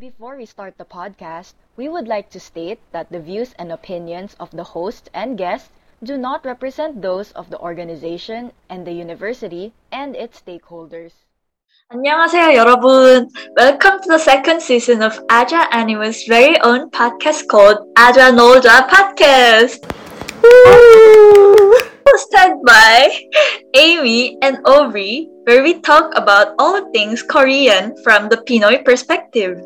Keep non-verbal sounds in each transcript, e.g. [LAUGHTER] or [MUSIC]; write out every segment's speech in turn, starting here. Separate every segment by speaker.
Speaker 1: Before we start the podcast, we would like to state that the views and opinions of the host and guests do not represent those of the organization and the university and its stakeholders.
Speaker 2: 안녕하세요, 여러분. Welcome to the second season of Aja Anime's very own podcast called Aja Nolja Podcast. Hosted by Amy and Ori, where we talk about all things Korean from the Pinoy perspective.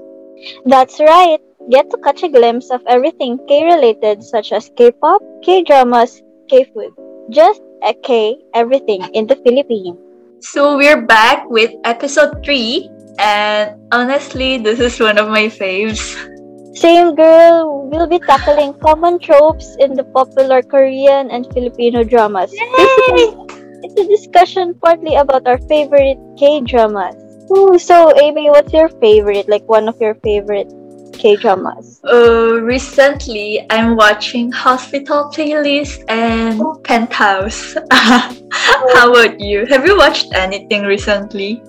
Speaker 3: That's right. Get to catch a glimpse of everything K related, such as K pop, K dramas, K food. Just a K everything in the Philippines.
Speaker 2: So we're back with episode 3, and honestly, this is one of my faves.
Speaker 3: Same girl, we'll be tackling common tropes in the popular Korean and Filipino dramas. Basically, it's a discussion partly about our favorite K dramas. Ooh, so Amy, what's your favorite? Like one of your favorite K dramas?
Speaker 2: Uh, recently, I'm watching Hospital Playlist and Penthouse. [LAUGHS] How about you? Have you watched anything recently?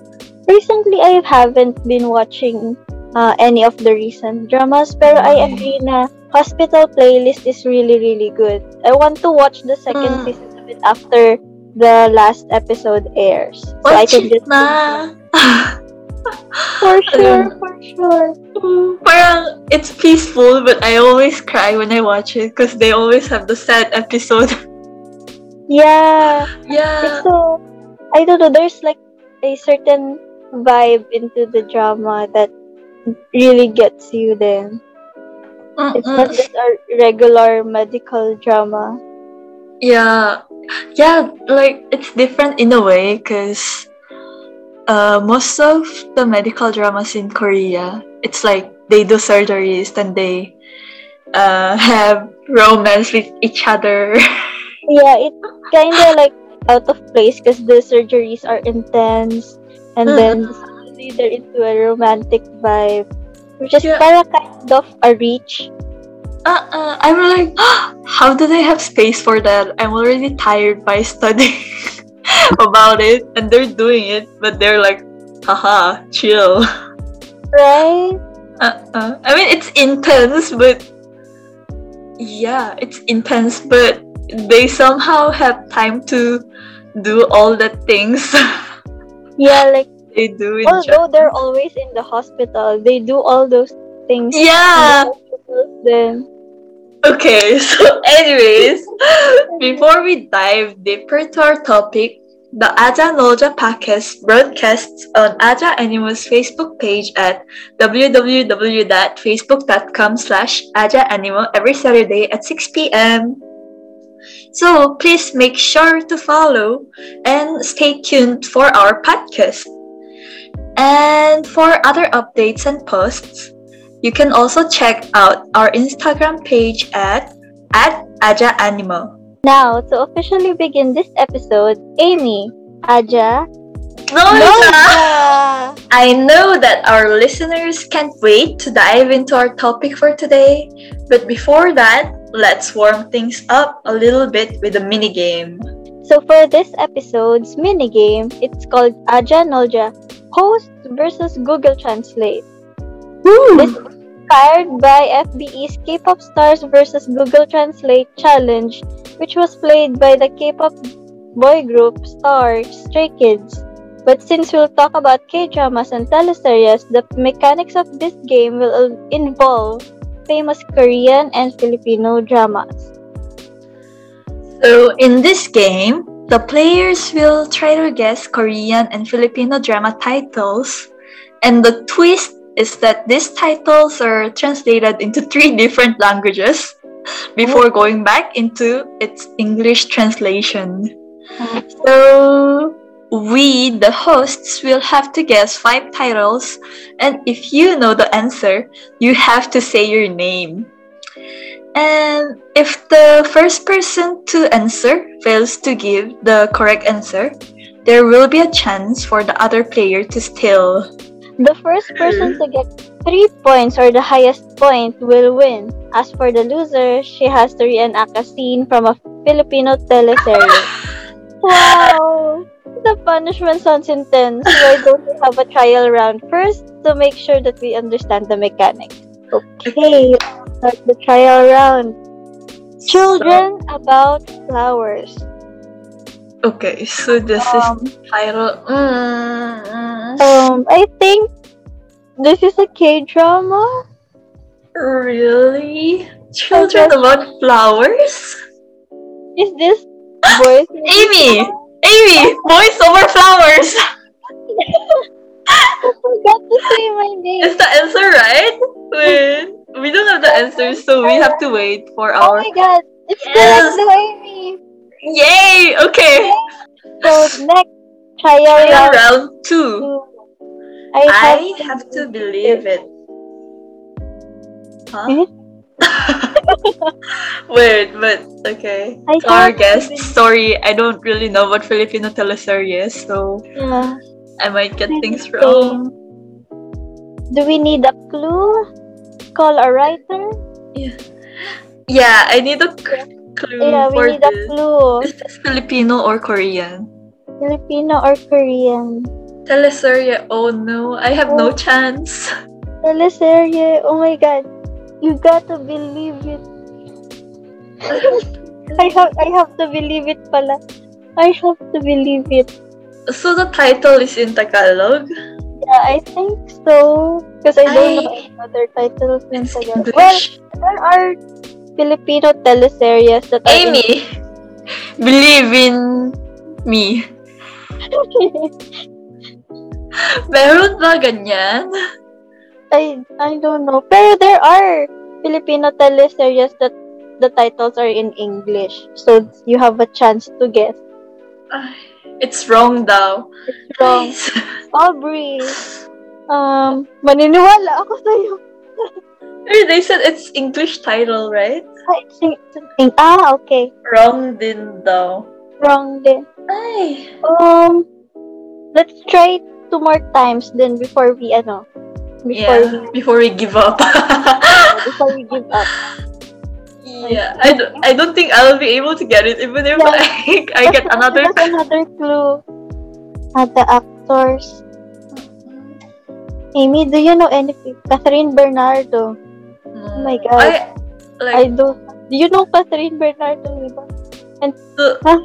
Speaker 3: Recently, I haven't been watching uh, any of the recent dramas, pero I agree na Hospital Playlist is really, really good. I want to watch the second
Speaker 2: Mm.
Speaker 3: season of it after the last episode airs. So I
Speaker 2: Watch
Speaker 3: can
Speaker 2: it
Speaker 3: just
Speaker 2: na!
Speaker 3: For sure, for sure.
Speaker 2: Parang it's peaceful, but I always cry when I watch it because they always have the sad episode. [LAUGHS]
Speaker 3: Yeah.
Speaker 2: yeah.
Speaker 3: It's so I don't know, there's like a certain vibe into the drama that really gets you then. It's not just a regular medical drama.
Speaker 2: Yeah, yeah, like it's different in a way because uh, most of the medical dramas in Korea, it's like they do surgeries and they uh, [LAUGHS] have romance with each other. [LAUGHS]
Speaker 3: Yeah, it's kinda like out of place because the surgeries are intense and then suddenly they're into a romantic vibe. Which is
Speaker 2: Yeah.
Speaker 3: para kind of a reach.
Speaker 2: uh-uh. I'm like, [GASPS] how do they have space for that? I'm already tired by studying [LAUGHS] [LAUGHS] about it, and they're doing it, but they're like, haha, chill.
Speaker 3: Right?
Speaker 2: Uh-uh. I mean, it's intense, but yeah, it's intense, but they somehow have time to do all the things [LAUGHS]
Speaker 3: Yeah, like
Speaker 2: they do
Speaker 3: although they're always in the hospital, they do all those things
Speaker 2: Yeah.
Speaker 3: then.
Speaker 2: Okay, [LAUGHS] so anyways, before we dive deeper to our topic, the Aja Nolja podcast broadcasts on Aja Animals Facebook page at www.facebook.com slash Aja Animal every Saturday at 6 p.m. So please make sure to follow and stay tuned for our podcast. And for other updates and posts, you can also check out our Instagram page at at Aja Animal.
Speaker 3: Now, to officially begin this episode, Amy, Aja,
Speaker 2: Nolja! I know that our listeners can't wait to dive into our topic for today, but before that, let's warm things up a little bit with a mini game.
Speaker 3: So for this episode's minigame, it's called Aja Nolja Host versus Google Translate. This is inspired by FBE's K-pop Stars versus Google Translate challenge, which was played by the K-pop boy group Star Stray Kids. But since we'll talk about K-dramas and teleseries, the mechanics of this game will involve famous Korean and Filipino dramas.
Speaker 2: So, in this game, the players will try to guess Korean and Filipino drama titles, and the twist is that these titles are translated into three different languages before going back into its English translation. So, we, the hosts, will have to guess five titles, and if you know the answer, you have to say your name. And if the first person to answer fails to give the correct answer, there will be a chance for the other player to steal.
Speaker 3: The first person to get three points or the highest point will win. As for the loser, she has to reenact a scene from a Filipino teleserye. [LAUGHS] wow! the punishment sounds intense. Why don't we have a trial round first to make sure that we understand the mechanics? Okay, let's start the trial round. Children about flowers.
Speaker 2: Okay, so this
Speaker 3: Um,
Speaker 2: is title. Mm,
Speaker 3: Um, I think this is a K drama.
Speaker 2: really? Children about flowers?
Speaker 3: Is this boys? [GASPS]
Speaker 2: Amy! Amy! Boys over flowers! [LAUGHS]
Speaker 3: I forgot to say my name.
Speaker 2: Is the answer right? Wait, we don't have the answer, so we have to wait for our.
Speaker 3: Oh my god, it's
Speaker 2: Yes.
Speaker 3: correct, Amy.
Speaker 2: Yay! Okay.
Speaker 3: So next trial
Speaker 2: Trial
Speaker 3: round.
Speaker 2: round two.
Speaker 3: I have,
Speaker 2: I have to believe it. Huh?
Speaker 3: Eh? [LAUGHS]
Speaker 2: Wait, but okay.
Speaker 3: I
Speaker 2: Our
Speaker 3: to
Speaker 2: guest
Speaker 3: believe-
Speaker 2: story. I don't really know what Filipino teleserye is, so
Speaker 3: Yeah.
Speaker 2: I might get things wrong.
Speaker 3: Do we need a clue? Call a writer?
Speaker 2: Yeah, Yeah, I need a c- clue
Speaker 3: Yeah, we need a clue.
Speaker 2: Is this Filipino or Korean?
Speaker 3: Filipino or Korean?
Speaker 2: Teleserye. Oh no, I have no
Speaker 3: Oh.
Speaker 2: chance.
Speaker 3: Teleserye. Oh my god. You gotta believe it. [LAUGHS] I have I have to believe it pala. I have to believe it.
Speaker 2: So the title is in Tagalog.
Speaker 3: Yeah, I think so. Because I don't
Speaker 2: Ay.
Speaker 3: know any other titles in Tagalog. Well, there are Filipino teleseries that are in
Speaker 2: Amy, believe in me. [LAUGHS] Meron ba ganyan?
Speaker 3: I I don't know. Pero there are Filipino teleseries that the titles are in English. So you have a chance to guess.
Speaker 2: Ay, It's wrong daw.
Speaker 3: Wrong.
Speaker 2: Guys. [LAUGHS]
Speaker 3: Aubrey. Um, maniniwala ako sa'yo. [LAUGHS]
Speaker 2: Hey, They said it's English title, right?
Speaker 3: Sing. Ah, okay.
Speaker 2: Wrong din daw.
Speaker 3: Wrong din.
Speaker 2: Ay.
Speaker 3: Um, let's try two more times then before we, ano, before
Speaker 2: Yeah, before we give up.
Speaker 3: we, before we give up. [LAUGHS]
Speaker 2: yeah, I don't think I'll be able to get it even if
Speaker 3: Yeah.
Speaker 2: I, [LAUGHS] I get another
Speaker 3: another clue. At the actors. Amy, do you know anything? Kathryn Bernardo.
Speaker 2: Oh
Speaker 3: my God.
Speaker 2: I,
Speaker 3: I
Speaker 2: like,
Speaker 3: don't. Do you know Catherine Bernardo, diba?
Speaker 2: the-
Speaker 3: Huh?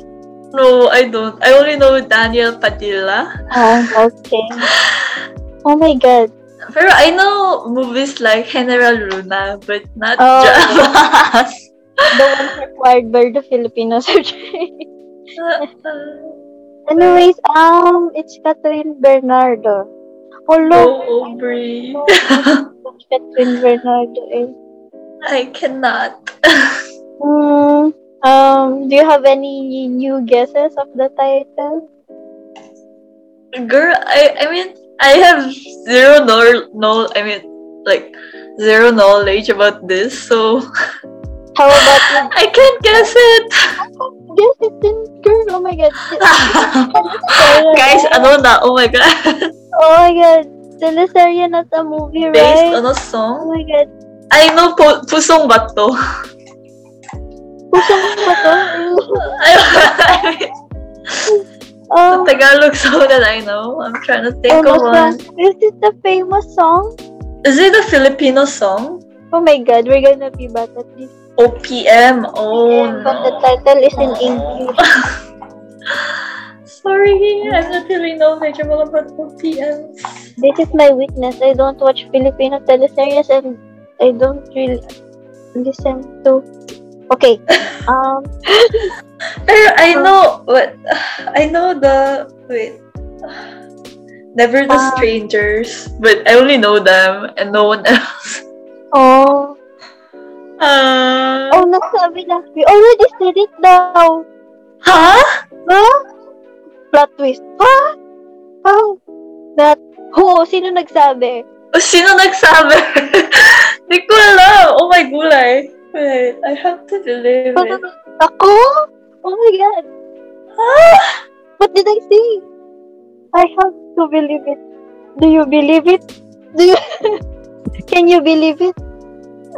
Speaker 2: no, I don't. I only know Daniel Padilla.
Speaker 3: Ah, okay. [LAUGHS] Oh my God.
Speaker 2: Pero I know movies like General Luna, but not
Speaker 3: Oh.
Speaker 2: dramas. [LAUGHS]
Speaker 3: The ones required by the Filipinos. [LAUGHS] Anyways, um, it's Catherine Bernardo. Oh, look.
Speaker 2: oh, Aubrey.
Speaker 3: Kathryn Bernardo.
Speaker 2: I cannot.
Speaker 3: Hmm. Um, do you have any new guesses of the title?
Speaker 2: Girl, I, I mean, I have zero no, no, I mean, like, zero knowledge about this, so
Speaker 3: How about [LAUGHS] you
Speaker 2: I can't guess it.
Speaker 3: guess it in girl? Oh my god. [LAUGHS]
Speaker 2: Guys, ano na? Oh my god.
Speaker 3: Oh my god. Teleserye not a movie,
Speaker 2: Based
Speaker 3: right?
Speaker 2: on a
Speaker 3: Oh
Speaker 2: song?
Speaker 3: my god.
Speaker 2: I know po Pusong Bato.
Speaker 3: Pusong ba to?
Speaker 2: I, I mean,
Speaker 3: Oh,
Speaker 2: the Tagalog song that I know. I'm trying to think of one.
Speaker 3: Is it the famous song?
Speaker 2: Is it a Filipino song?
Speaker 3: Oh my god, we're gonna be bad at this.
Speaker 2: OPM. Oh
Speaker 3: Yeah, But the
Speaker 2: no.
Speaker 3: title is in English. [LAUGHS]
Speaker 2: Sorry, I'm not really knowledgeable about OPM.
Speaker 3: This is my weakness. I don't watch Filipino teleseries and I don't really listen to. Okay. [LAUGHS] Um.
Speaker 2: Pero I know what I know the wait. Never the
Speaker 3: Ah.
Speaker 2: strangers, but I only know them and no one else.
Speaker 3: Oh.
Speaker 2: Uh,
Speaker 3: Oh, nasabi na. We already said it now.
Speaker 2: huh?
Speaker 3: Huh? Plot twist. Huh? How? That. Who? Sino nagsabi?
Speaker 2: O, Sino nagsabi? [LAUGHS] Di ko alam. Oh my gulay. Wait, I have to believe it.
Speaker 3: Ako? Oh my god.
Speaker 2: Ah!
Speaker 3: What did I say? I have to believe it. Do you believe it? Do you... [LAUGHS] Can you believe it?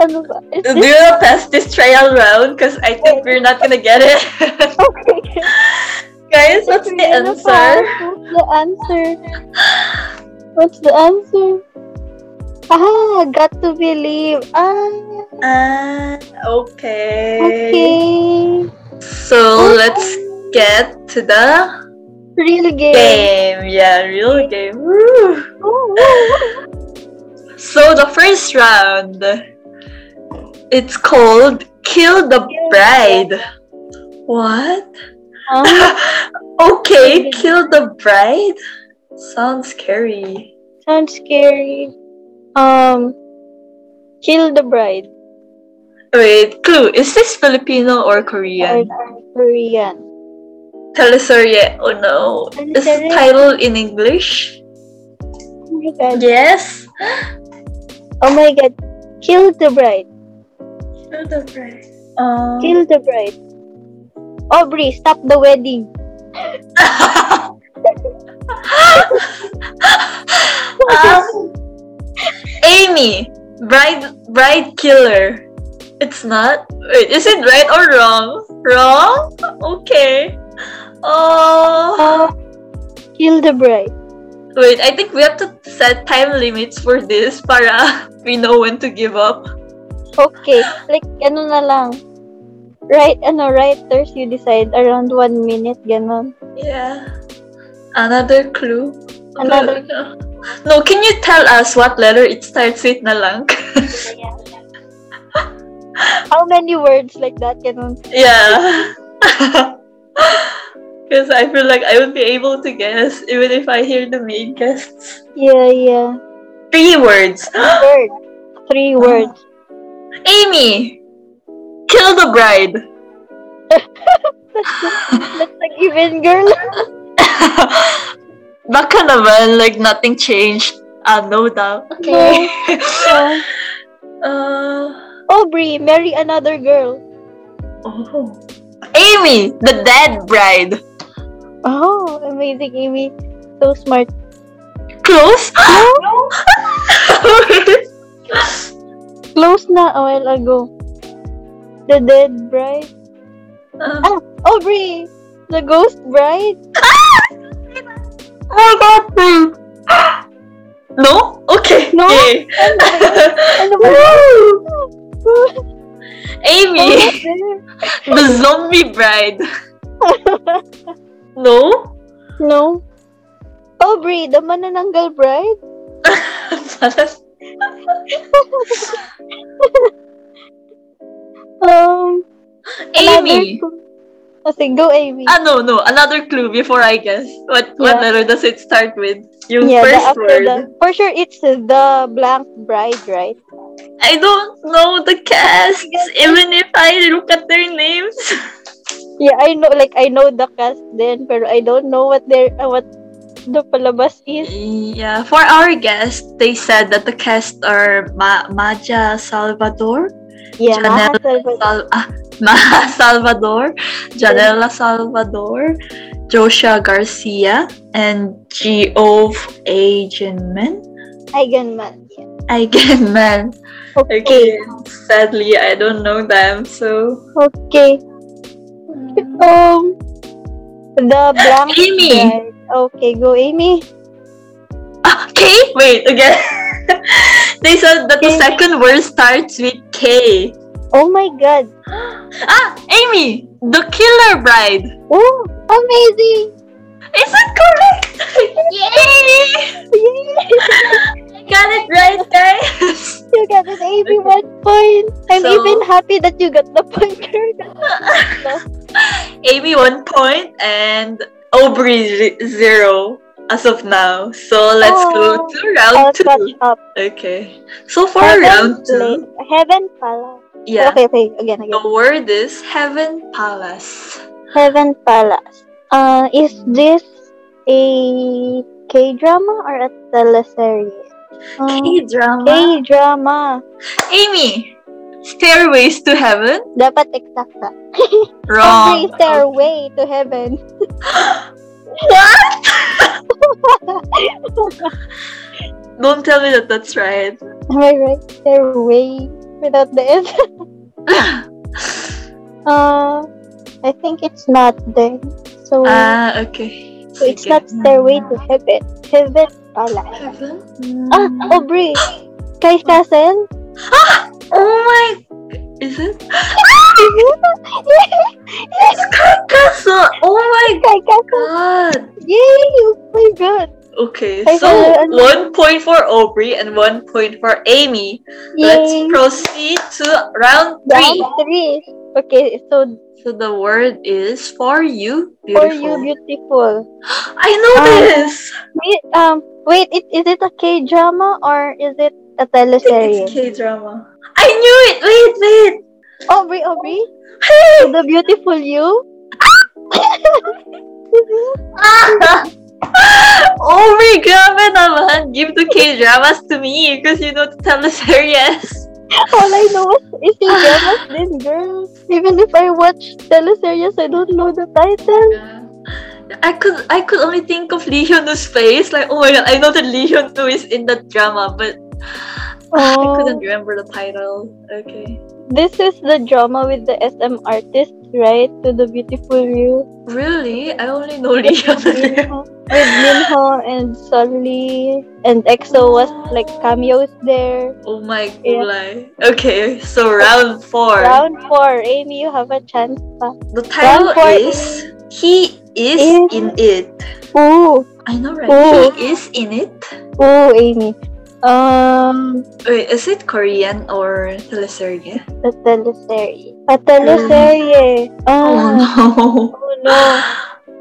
Speaker 3: Ano ba? Is
Speaker 2: Do
Speaker 3: this...
Speaker 2: you want to pass this trial round? Because I think we're not gonna get it. [LAUGHS]
Speaker 3: Okay.
Speaker 2: Guys, what's the answer?
Speaker 3: What's the answer? What's the answer? Ah, got to believe. Ah,
Speaker 2: Ah, okay.
Speaker 3: okay.
Speaker 2: So let's get to the
Speaker 3: Real game.
Speaker 2: game. Yeah, real game. [LAUGHS] So the first round, it's called Kill the Bride. What?
Speaker 3: Um, [LAUGHS]
Speaker 2: okay, Kill the Bride? Sounds scary.
Speaker 3: sounds scary. Um, kill the bride.
Speaker 2: Wait, clue. Is this Filipino or
Speaker 3: Or
Speaker 2: Korean?
Speaker 3: Korean.
Speaker 2: Teleserye. Oh no. Is
Speaker 3: Teleserye.
Speaker 2: title in English?
Speaker 3: Oh my god.
Speaker 2: Yes.
Speaker 3: Oh my god. Kill the bride.
Speaker 2: Kill the Bride. Um,
Speaker 3: Kill the bride. Aubrey, stop the wedding.
Speaker 2: um, [LAUGHS] Amy, bride, bride killer. It's not. Wait, is it right or wrong? Wrong. Okay. Oh.
Speaker 3: Uh, kill the bride.
Speaker 2: Wait, I think we have to set time limits for this para [LAUGHS] we know when to give up.
Speaker 3: Okay, like ano na lang. Right, ano, writers, you decide around one minute, ganon.
Speaker 2: Yeah. Another clue.
Speaker 3: Another
Speaker 2: No, can you tell us what letter it starts with na lang?
Speaker 3: How many words like that, ganon?
Speaker 2: yeah. [LAUGHS] Because I feel like I would be able to guess even if I hear the main guests.
Speaker 3: Yeah, yeah.
Speaker 2: Three words.
Speaker 3: Word. [GASPS] Three words. [GASPS]
Speaker 2: Amy! Kill the bride!
Speaker 3: That's like even girl. [LAUGHS]
Speaker 2: Baka naman, like nothing changed. Ah, no doubt. Okay. [LAUGHS]
Speaker 3: Uh,
Speaker 2: uh,
Speaker 3: Aubrey, marry another girl.
Speaker 2: oh. Amy! The dead bride!
Speaker 3: Oh, amazing, Amy. So smart.
Speaker 2: Close? [GASPS] [LAUGHS]
Speaker 3: Close na a while ago. The dead bride.
Speaker 2: Uh,
Speaker 3: Ah, Aubrey! The ghost bride?
Speaker 2: Got this! No? Okay.
Speaker 3: No?
Speaker 2: Yay.
Speaker 3: Ano ba?
Speaker 2: Woo! Amy! the zombie bride! No?
Speaker 3: no? Aubrey, the manananggal bride? [LAUGHS] [LAUGHS] Um,
Speaker 2: Amy!
Speaker 3: Kasi go, Amy.
Speaker 2: Ah, no, no. Another clue before I guess. What what letter does it start with? Yung
Speaker 3: yeah, the
Speaker 2: first
Speaker 3: after
Speaker 2: word.
Speaker 3: the, for sure it's the blank bride, right?
Speaker 2: I don't know the cast, even if I look at their names. [LAUGHS]
Speaker 3: Yeah, I know, like, I know the cast then, pero I don't know what their, uh, what the palabas is.
Speaker 2: Yeah, for our guest, they said that the cast are Ma- Maja Salvador,
Speaker 3: Yeah,
Speaker 2: Janelle
Speaker 3: Salvador.
Speaker 2: Sal- [LAUGHS] ah, Salvador, Janella Salvador, Joshua Garcia, and Geoff Eigenmann.
Speaker 3: Eigenmann. Yeah.
Speaker 2: Eigenmann.
Speaker 3: Okay.
Speaker 2: Again, sadly, I don't know them, so.
Speaker 3: Okay. Um, the blank
Speaker 2: Amy.
Speaker 3: bride. Okay, go, Amy.
Speaker 2: Okay, Wait, again. [LAUGHS] they said that the second word starts with K.
Speaker 3: Oh my god. [GASPS]
Speaker 2: Ah, Amy! The Killer Bride!
Speaker 3: Oh, amazing.
Speaker 2: Is that correct? Yay! [LAUGHS] I got it right, guys!
Speaker 3: You got an Amy one point. I'm
Speaker 2: So-
Speaker 3: even happy that you got the point. [LAUGHS]
Speaker 2: Amy one point and Aubrey zero as of now. So let's go
Speaker 3: Oh.
Speaker 2: to round two. Okay. So for
Speaker 3: Heaven,
Speaker 2: round two,
Speaker 3: pla- Heaven Palace.
Speaker 2: yeah,
Speaker 3: Okay, okay, again, again.
Speaker 2: the word is Heaven Palace.
Speaker 3: Heaven Palace. Uh, is this a K-drama or a teleseries? Uh,
Speaker 2: K-drama.
Speaker 3: K-drama.
Speaker 2: Amy, Stairways to Heaven?
Speaker 3: Dapat eksakta.
Speaker 2: Wrong. [LAUGHS]
Speaker 3: Every stairway to heaven. [LAUGHS]
Speaker 2: What? [LAUGHS] Don't tell me that that's right.
Speaker 3: Am I right? Stairway without the S. [LAUGHS] uh, I think it's not there. So
Speaker 2: Ah, okay.
Speaker 3: so it's
Speaker 2: Sige.
Speaker 3: not Stairway to Heaven. Heaven pala.
Speaker 2: Heaven?
Speaker 3: Ah, Aubrey! [GASPS] Sky Castle? [GASPS]
Speaker 2: Oh my... Is it? [GASPS] Sky Castle! Oh my god!
Speaker 3: Yay! Oh my god!
Speaker 2: Okay,
Speaker 3: I
Speaker 2: so one point for Aubrey and one point for Amy. Let's proceed to round three.
Speaker 3: Round
Speaker 2: three.
Speaker 3: Okay, so
Speaker 2: So the word is for you, beautiful.
Speaker 3: for you, beautiful. [GASPS]
Speaker 2: I know
Speaker 3: Ah.
Speaker 2: this.
Speaker 3: Wait, um, wait, it, is it a K drama or is it a
Speaker 2: It's
Speaker 3: teleserie?
Speaker 2: K drama. I knew it. Wait, wait.
Speaker 3: Oh, Aubrey, Aubrey, oh,
Speaker 2: Hey.
Speaker 3: the beautiful you.
Speaker 2: Aubrey, grabe naman. Give the K dramas to me because you know the teleseries.
Speaker 3: All I know is is dramas [LAUGHS] din, girl. Even if I watch teleseries, I don't know the title.
Speaker 2: I could I could only think of Lee Hyun-woo's face. Like, oh my god, I know that Lee Hyun-woo is in that drama, but [GASPS] I
Speaker 3: Oh,
Speaker 2: couldn't remember the title. Okay.
Speaker 3: this is the drama with the SM artist, right? To the beautiful you.
Speaker 2: Really? I only know Lee
Speaker 3: with Minho and Sulli and EXO was like cameos there.
Speaker 2: Oh my
Speaker 3: Yeah.
Speaker 2: Okay, so round four.
Speaker 3: Round four, Amy, you have a chance. Pa.
Speaker 2: The title is He is
Speaker 3: is-
Speaker 2: in it.
Speaker 3: Ooh,
Speaker 2: I know, right?
Speaker 3: Oh.
Speaker 2: He is in it.
Speaker 3: ooh, Amy. Um,
Speaker 2: Wait, is it Korean or teleserye?
Speaker 3: the teleserie. A teleserie.
Speaker 2: Oh
Speaker 3: Oh,
Speaker 2: no. [LAUGHS]
Speaker 3: oh no.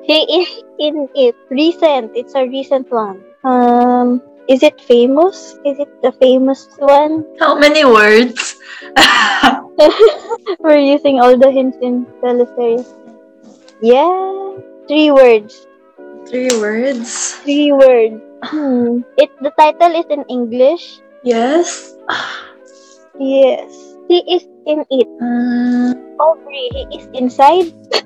Speaker 3: He is in it. Recent. It's a recent one. Um, is it famous? Is it the famous one?
Speaker 2: How many words? [LAUGHS]
Speaker 3: We're using all the hints in teleseries. Yeah. Three words.
Speaker 2: Three words.
Speaker 3: Three words. Hmm. It the title is in English.
Speaker 2: Yes.
Speaker 3: Yes. He is in it.
Speaker 2: Mm.
Speaker 3: Aubrey, he is inside. [LAUGHS]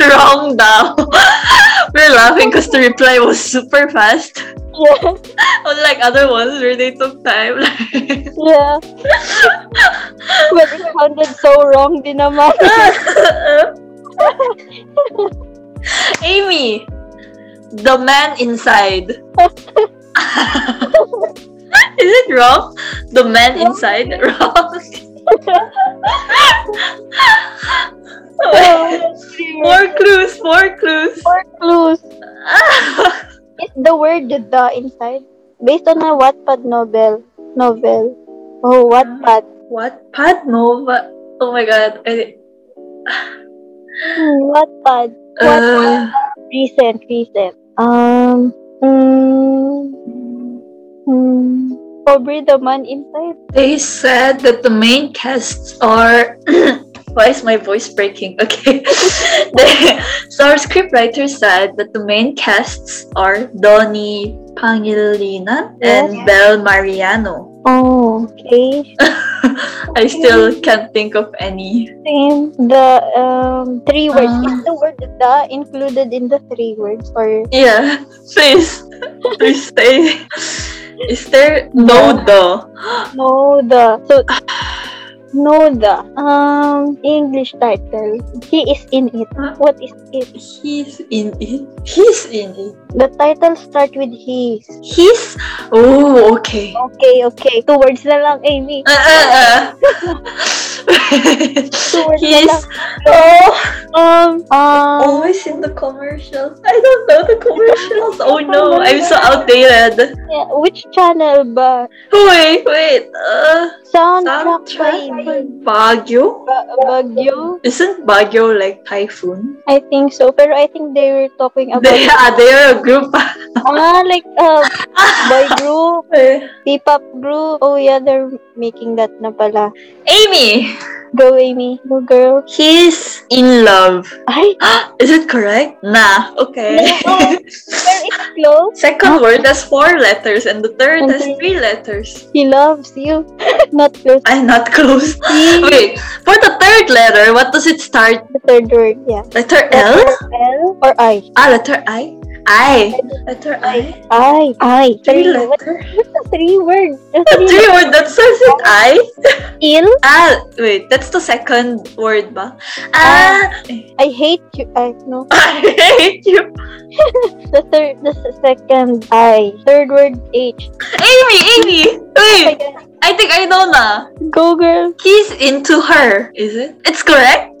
Speaker 2: Wrong daw. We're laughing because the reply was super fast.
Speaker 3: Yeah.
Speaker 2: Unlike other ones where they took time.
Speaker 3: Yeah. but it sounded so wrong din naman. [LAUGHS]
Speaker 2: Amy, the man inside. [LAUGHS] Is it wrong? The man inside? [LAUGHS] Wrong. [LAUGHS] more clues, more clues.
Speaker 3: Four clues. Is the word the inside? Based on a Wattpad novel. Novel. Oh, Wattpad.
Speaker 2: what? Pad Nova? Oh my god. I,
Speaker 3: Hmm, Wattpad.
Speaker 2: uh,
Speaker 3: Recent, recent. Um, mm, mm, Aubrey the man inside?
Speaker 2: they said that the main casts are. [COUGHS] Why is my voice breaking? [LAUGHS] Okay. [LAUGHS] the, so our scriptwriter said that the main casts are Donny Pangilinan and
Speaker 3: Yes.
Speaker 2: Belle Mariano.
Speaker 3: Oh, okay. [LAUGHS] [LAUGHS]
Speaker 2: I still can't think of any.
Speaker 3: Same. The um three words.
Speaker 2: Ah.
Speaker 3: Is the word the included in the three words or
Speaker 2: Yeah, [LAUGHS] please, please say. Is there no the?
Speaker 3: no the so [LAUGHS] no the um English title. He is in it.
Speaker 2: Huh?
Speaker 3: What is it?
Speaker 2: He's in it. He's in it.
Speaker 3: The title start with his.
Speaker 2: He's. Oh, okay.
Speaker 3: Okay, okay. Two words na lang, Amy.
Speaker 2: Uh, uh, uh.
Speaker 3: Two words lang.
Speaker 2: Oh,
Speaker 3: Um, um,
Speaker 2: always in the commercials. I don't know the commercials. Oh no, I'm so outdated.
Speaker 3: yeah, which channel ba?
Speaker 2: Wait, wait. Uh,
Speaker 3: Soundtrack,
Speaker 2: soundtrack Baguio.
Speaker 3: Ba- Baguio?
Speaker 2: Isn't Baguio like typhoon?
Speaker 3: I think so. Pero I think they were talking about
Speaker 2: They, ah, they're a group. [LAUGHS]
Speaker 3: ah, like uh, boy group, [LAUGHS]
Speaker 2: Eh.
Speaker 3: P-pop group. Oh yeah, they're making that na pala.
Speaker 2: Amy,
Speaker 3: Go Amy, go girl.
Speaker 2: he's in love.
Speaker 3: Ay, [GASPS]
Speaker 2: Is it correct? Nah. Okay.
Speaker 3: No. [LAUGHS] close?
Speaker 2: Second word has four letters and the third has three letters.
Speaker 3: He loves you. Not close.
Speaker 2: I'm not close.
Speaker 3: He,
Speaker 2: Wait, for the third letter, what does it start?
Speaker 3: the third word, yeah.
Speaker 2: Letter
Speaker 3: Letter
Speaker 2: L?
Speaker 3: L or I?
Speaker 2: Ah, letter I? I. Letter I.
Speaker 3: I. I.
Speaker 2: Three
Speaker 3: Three. What,
Speaker 2: letter.
Speaker 3: what's [LAUGHS] three word? The
Speaker 2: The
Speaker 3: three
Speaker 2: three word that says it I.
Speaker 3: Il.
Speaker 2: Ah, wait, that's the second word ba? Ah,
Speaker 3: I hate you. I no. [LAUGHS]
Speaker 2: I hate you. [LAUGHS]
Speaker 3: The third. The second. I. Third word. H.
Speaker 2: Amy, Amy. Wait, I think I know na.
Speaker 3: Go girl.
Speaker 2: He's into her. Is it? It's correct.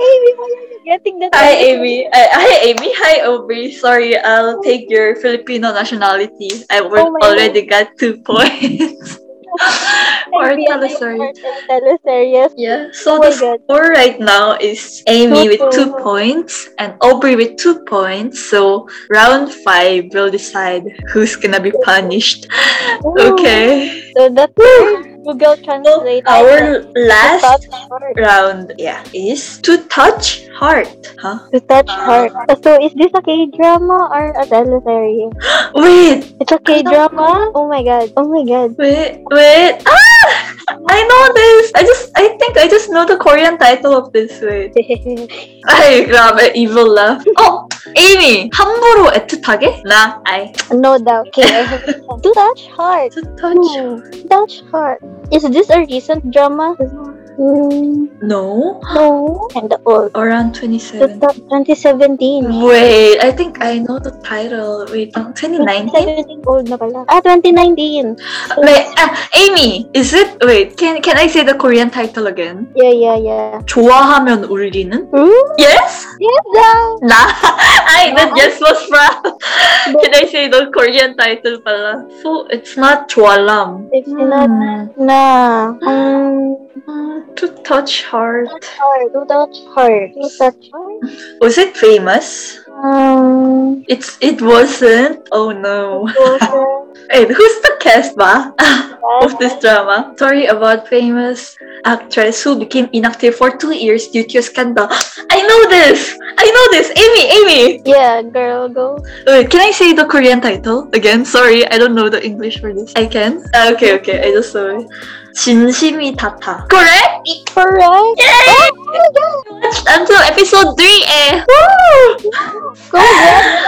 Speaker 3: Amy, why are you getting that?
Speaker 2: Hi. Amy. Hi, Amy. Hi, Aubrey. Sorry, I'll take your Filipino nationality. I
Speaker 3: Oh
Speaker 2: already got two points. [LAUGHS] or
Speaker 3: Amy,
Speaker 2: telestory.
Speaker 3: or tele- teleseries.
Speaker 2: Yeah. So
Speaker 3: Oh
Speaker 2: the
Speaker 3: God.
Speaker 2: score right now is Amy with two
Speaker 3: Two.
Speaker 2: points and Aubrey with two points. So round five will decide who's gonna be punished. Okay.
Speaker 3: So that's Google Translate.
Speaker 2: Our last
Speaker 3: word.
Speaker 2: round, yeah, is to touch heart. Huh?
Speaker 3: To touch heart. So is this a K-drama or a teleseries? [GASPS]
Speaker 2: Wait,
Speaker 3: It's a K-drama? Oh my god. Oh my god.
Speaker 2: wait, wait. Ah! [LAUGHS] I know this. I just, I think I just know the Korean title of this. Wait. Ay, grabe, evil laugh. Oh, Amy, 함부로 애틋하게? 나, I.
Speaker 3: no doubt. Okay, I have [LAUGHS] it. To touch heart.
Speaker 2: To touch.
Speaker 3: Hmm, touch heart. Is this a recent drama? Hmm,
Speaker 2: No,
Speaker 3: no. And old.
Speaker 2: around
Speaker 3: To
Speaker 2: 27.
Speaker 3: touch 2017.
Speaker 2: Wait, I think I know the title. Wait, um, 2019?
Speaker 3: 2017 old na pala. Ah, 2019.
Speaker 2: Wait, ah, Amy, is it? Wait, can can I say the Korean title again?
Speaker 3: Yeah, yeah, yeah.
Speaker 2: 좋아하면 울리는?
Speaker 3: Hmm?
Speaker 2: Yes?
Speaker 3: Yes, daw.
Speaker 2: Nah, I the yes was from. Can I say the Korean title pala? So it's not 좋아람.
Speaker 3: It's not
Speaker 2: Hmm.
Speaker 3: na. Um,
Speaker 2: Uh, to touch heart.
Speaker 3: heart. To touch heart. To touch heart.
Speaker 2: Was it famous?
Speaker 3: Um,
Speaker 2: It's it wasn't. Oh no.
Speaker 3: also,
Speaker 2: Wait, [LAUGHS] who's the cast ba [LAUGHS] of this drama? Story about famous actress who became inactive for two years due to a scandal. [GASPS] I know this. I know this. Amy, Amy.
Speaker 3: yeah, girl, go.
Speaker 2: Wait, can I say the Korean title again? Sorry, I don't know the English for this. I can. Ah, okay, okay. I just saw it. 진심이 닿다. Correct?
Speaker 3: Correct.
Speaker 2: Yay!
Speaker 3: Oh my god.
Speaker 2: Watched until episode 3 eh.
Speaker 3: Go, girl.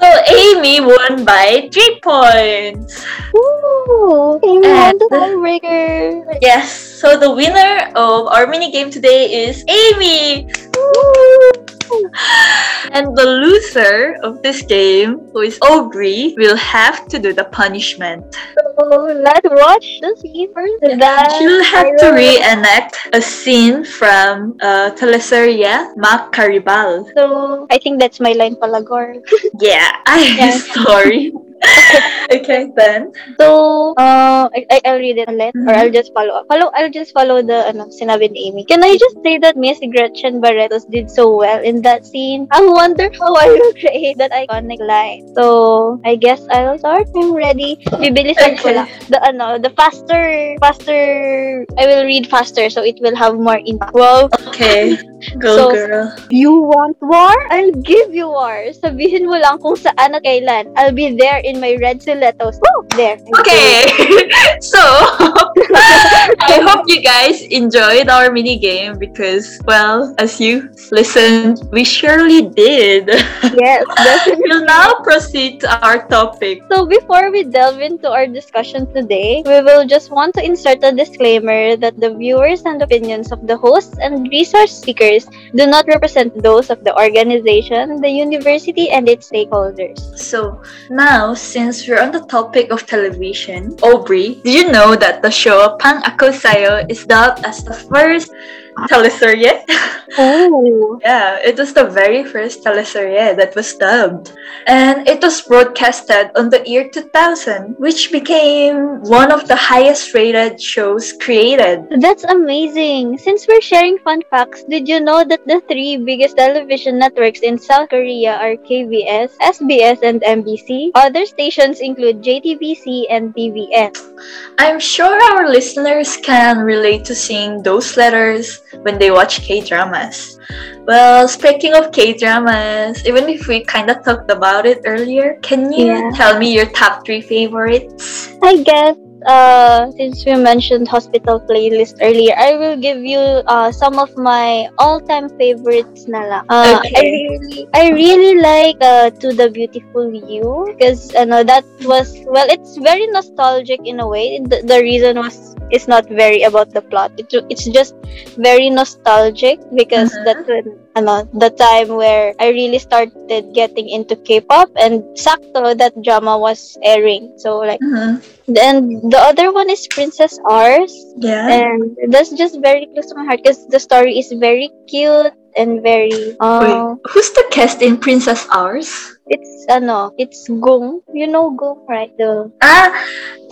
Speaker 2: So Amy won by 3 points.
Speaker 3: Woo. Amy won the tiebreaker.
Speaker 2: Yes, so the winner of our mini game today is Amy. [LAUGHS] And the loser of this game, who is Aubrey, will have to do the punishment.
Speaker 3: So let's watch the scene first.
Speaker 2: She'll have to reenact a scene from uh, teleserye Magkaribal.
Speaker 3: So I think that's my line pala, girl.
Speaker 2: Yeah, [LAUGHS] I
Speaker 3: Yeah.
Speaker 2: sorry. [LAUGHS] okay, then.
Speaker 3: So, uh, I, I, I'll read it ulit, or
Speaker 2: Mhm.
Speaker 3: I'll just follow up. Follow, I'll just follow the, ano, sinabi ni Amy. Can I just say that Miss Gretchen Barretos did so well in that scene? I wonder how I will create that iconic line. So, I guess I'll start. I'm ready. Bibilisan ko
Speaker 2: Okay.
Speaker 3: lang. The, ano, the faster, faster, I will read faster so it will have more impact. Wow.
Speaker 2: Okay, [LAUGHS] go
Speaker 3: So-
Speaker 2: girl.
Speaker 3: You want war? I'll give you war. Sabihin mo lang kung saan at kailan. I'll be there in my red stilettos. Woo! There.
Speaker 2: Okay, [LAUGHS] so [LAUGHS] I hope you guys enjoyed our mini game because, well, as you listened, we surely did. [LAUGHS]
Speaker 3: Yes, definitely.
Speaker 2: we'll now proceed to our topic.
Speaker 3: So before we delve into our discussion today, we will just want to insert a disclaimer that the viewers and opinions of the hosts and resource speakers do not represent those of the organization, the university, and its stakeholders.
Speaker 2: So now, since we're on the topic of television, Aubrey, did you know that the show Pangako Sa 'Yo is dubbed as the first teleserye?
Speaker 3: Oh. [LAUGHS]
Speaker 2: Yeah, it was the very first teleserye that was dubbed. And it was broadcasted on the year 2000, which became one of the highest rated shows created.
Speaker 3: That's amazing. Since we're sharing fun facts, did you know that the three biggest television networks in South Korea are KBS, SBS, and MBC? Other stations include JTBC and TVN.
Speaker 2: I'm sure our listeners can relate to seeing those letters when they watch K dramas. Well, speaking of K dramas, even if we kind of talked about it earlier, can you
Speaker 3: Yeah.
Speaker 2: tell me your top three favorites?
Speaker 3: I guess uh, since we mentioned hospital playlist earlier, I will give you uh, some of my all-time favorites na lang. Uh,
Speaker 2: Okay.
Speaker 3: I really, I really like uh, To the Beautiful You because ano, that was, well, it's very nostalgic in a way. The, the reason was, it's not very about the plot. It, it's just very nostalgic because
Speaker 2: Mhm.
Speaker 3: that's when, ano, the time where I really started getting into K-pop and sakto that drama was airing. So like,
Speaker 2: Mhm.
Speaker 3: then the other one is Princess Ours,
Speaker 2: Yeah.
Speaker 3: and that's just very close to my heart because the story is very cute and very. Uh,
Speaker 2: Wait, who's the cast in Princess Ours?
Speaker 3: It's ano, it's Gung. You know Gung, right? The
Speaker 2: Ah,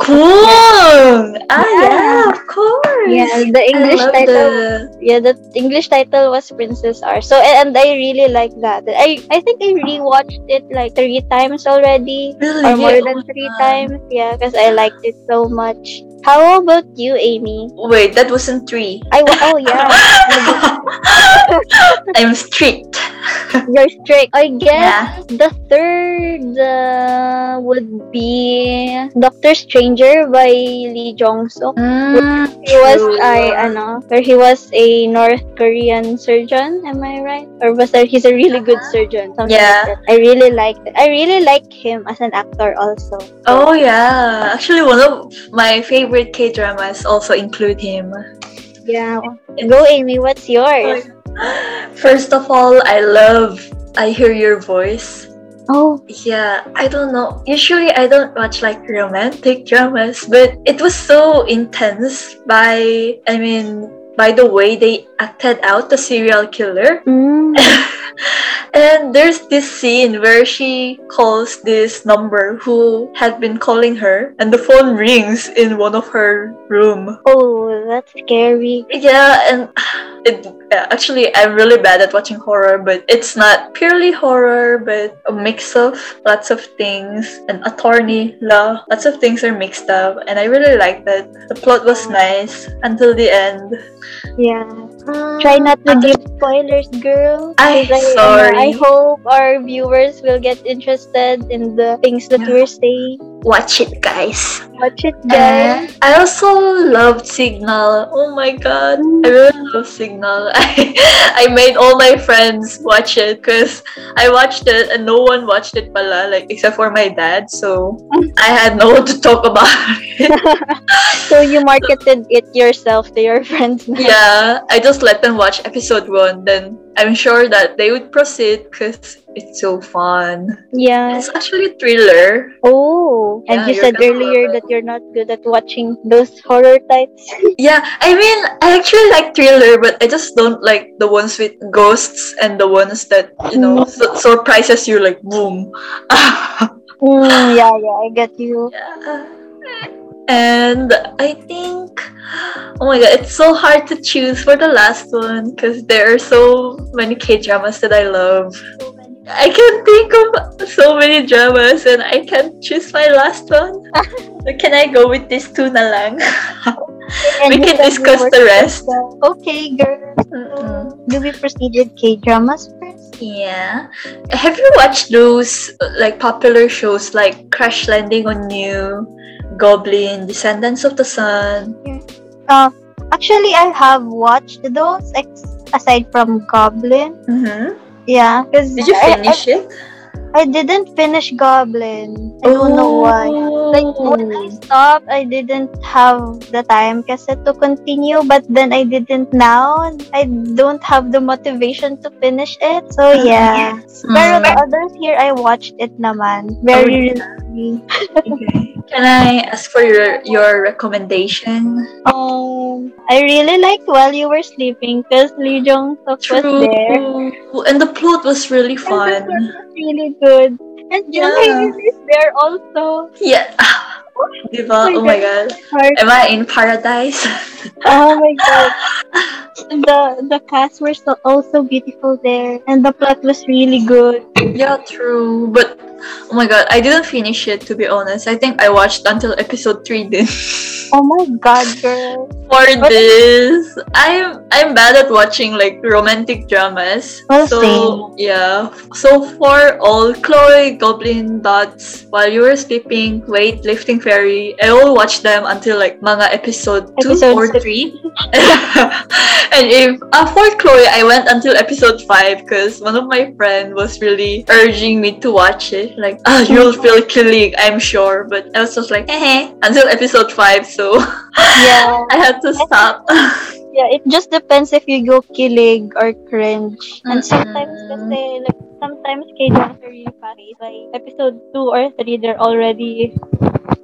Speaker 2: Kung! Ah,
Speaker 3: Yeah.
Speaker 2: yeah, of course.
Speaker 3: yeah, the English title.
Speaker 2: the-
Speaker 3: Yeah, the English title was Princess Ours. So and I really like that. I I think I rewatched it like three times already.
Speaker 2: Really?
Speaker 3: or more
Speaker 2: Oh
Speaker 3: than
Speaker 2: my
Speaker 3: three times. Yeah, because I liked it so much. How about you, Amy?
Speaker 2: Wait, that wasn't three.
Speaker 3: I oh yeah, [LAUGHS] [LAUGHS]
Speaker 2: I'm strict.
Speaker 3: you're strict. I guess
Speaker 2: Yeah.
Speaker 3: the third uh, would be Doctor Stranger by Lee Jong Suk.
Speaker 2: Mm,
Speaker 3: He was
Speaker 2: true.
Speaker 3: I ano, where he was a North Korean surgeon. Am I right? Or was there, he's a really good surgeon? Something
Speaker 2: Yeah.
Speaker 3: like that. I really liked it. I really like him as an actor also.
Speaker 2: Oh yeah, actually one of my favorite K dramas also include him.
Speaker 3: Yeah. Go, Amy. What's yours? [LAUGHS]
Speaker 2: First of all, I love I Hear Your Voice.
Speaker 3: Oh,
Speaker 2: Yeah, I don't know. Usually I don't watch like romantic dramas, but it was so intense by I mean by the way they acted out the serial killer.
Speaker 3: mm. [LAUGHS]
Speaker 2: and there's this scene where she calls this number who had been calling her and the phone rings in one of her room.
Speaker 3: oh, that's scary.
Speaker 2: Yeah, and [SIGHS] it actually I'm really bad at watching horror, but it's not purely horror, but a mix of lots of things. An attorney law, lots of things are mixed up, and I really like that. The plot was nice until the end.
Speaker 3: Yeah. Try not to give spoilers, girl. I,
Speaker 2: sorry.
Speaker 3: I hope our viewers will get interested in the things that we're saying.
Speaker 2: Watch it, guys.
Speaker 3: Watch it,
Speaker 2: And. I also loved Signal. Oh my god, I really love Signal. I, [LAUGHS] I made all my friends watch it because I watched it and no one watched it pala, like except for my dad. So [LAUGHS] I had no one to talk about it. [LAUGHS]
Speaker 3: so you marketed it yourself to your friends. now.
Speaker 2: yeah, I just let them watch episode one. Then I'm sure that they would proceed because it's so fun.
Speaker 3: Yeah.
Speaker 2: It's actually a thriller.
Speaker 3: Oh, and
Speaker 2: Yeah,
Speaker 3: you
Speaker 2: you're
Speaker 3: said earlier that you're not good at watching those horror types. [LAUGHS]
Speaker 2: Yeah, I mean, I actually like thriller, but I just don't like the ones with ghosts and the ones that you know su- surprises you like boom. [LAUGHS]
Speaker 3: mm, yeah, yeah, I get you.
Speaker 2: Yeah. And I think, oh my god, it's so hard to choose for the last one because there are so many K dramas that I love. I can think of so many dramas and I can't choose my last one. [LAUGHS] so can I go with these two na lang? [LAUGHS] We can discuss the rest.
Speaker 3: Okay, girl. Do we proceed with K dramas first?
Speaker 2: Yeah. Have you watched those like popular shows like Crash Landing on You, Goblin, Descendants of the Sun?
Speaker 3: Uh, actually, I have watched those ex- aside from Goblin.
Speaker 2: Mm-hmm.
Speaker 3: Yeah, because
Speaker 2: Did you
Speaker 3: I,
Speaker 2: finish it?
Speaker 3: I, I didn't finish Goblin. I don't know why. Like when I stopped, I didn't have the time kasi to continue. But then I didn't now. I don't have the motivation to finish it. So yeah. Pero the
Speaker 2: Mm.
Speaker 3: others here, I watched it naman. Very recently. [LAUGHS]
Speaker 2: Okay. Can I ask for your your recommendation?
Speaker 3: Um, I really liked While You Were Sleeping because Lee Jong Suk was there.
Speaker 2: And the plot was really
Speaker 3: And the
Speaker 2: fun.
Speaker 3: plot was really good. And Jung
Speaker 2: Yeah.
Speaker 3: Hae is there also.
Speaker 2: Yeah. [LAUGHS] Diba? Oh my god. Am I in paradise? [LAUGHS]
Speaker 3: Oh my god. The the cast were so also beautiful there, and the plot was really good.
Speaker 2: Yeah, true. But oh my god, I didn't finish it to be honest. I think I watched until episode three [LAUGHS] then.
Speaker 3: Oh my god, girl.
Speaker 2: For this, I'm I'm bad at watching like romantic dramas.
Speaker 3: Well,
Speaker 2: so
Speaker 3: same.
Speaker 2: yeah. So for all Chloe, Goblin Dots, while you were sleeping, Weightlifting Fairy, I all watched them until like manga episode two
Speaker 3: Episode
Speaker 2: or
Speaker 3: six.
Speaker 2: three. [LAUGHS] and if uh, for Chloe, I went until episode five because one of my friend was really urging me to watch it. Like, ah, you'll feel kilig, I'm sure. But I was just like, eh, until episode five. So [LAUGHS]
Speaker 3: Yeah.
Speaker 2: I had to stop. [LAUGHS]
Speaker 3: Yeah, it just depends if you go kilig or cringe. And sometimes kasi, like, sometimes K-dramas are really fast. Like, episode 2 or 3, they're already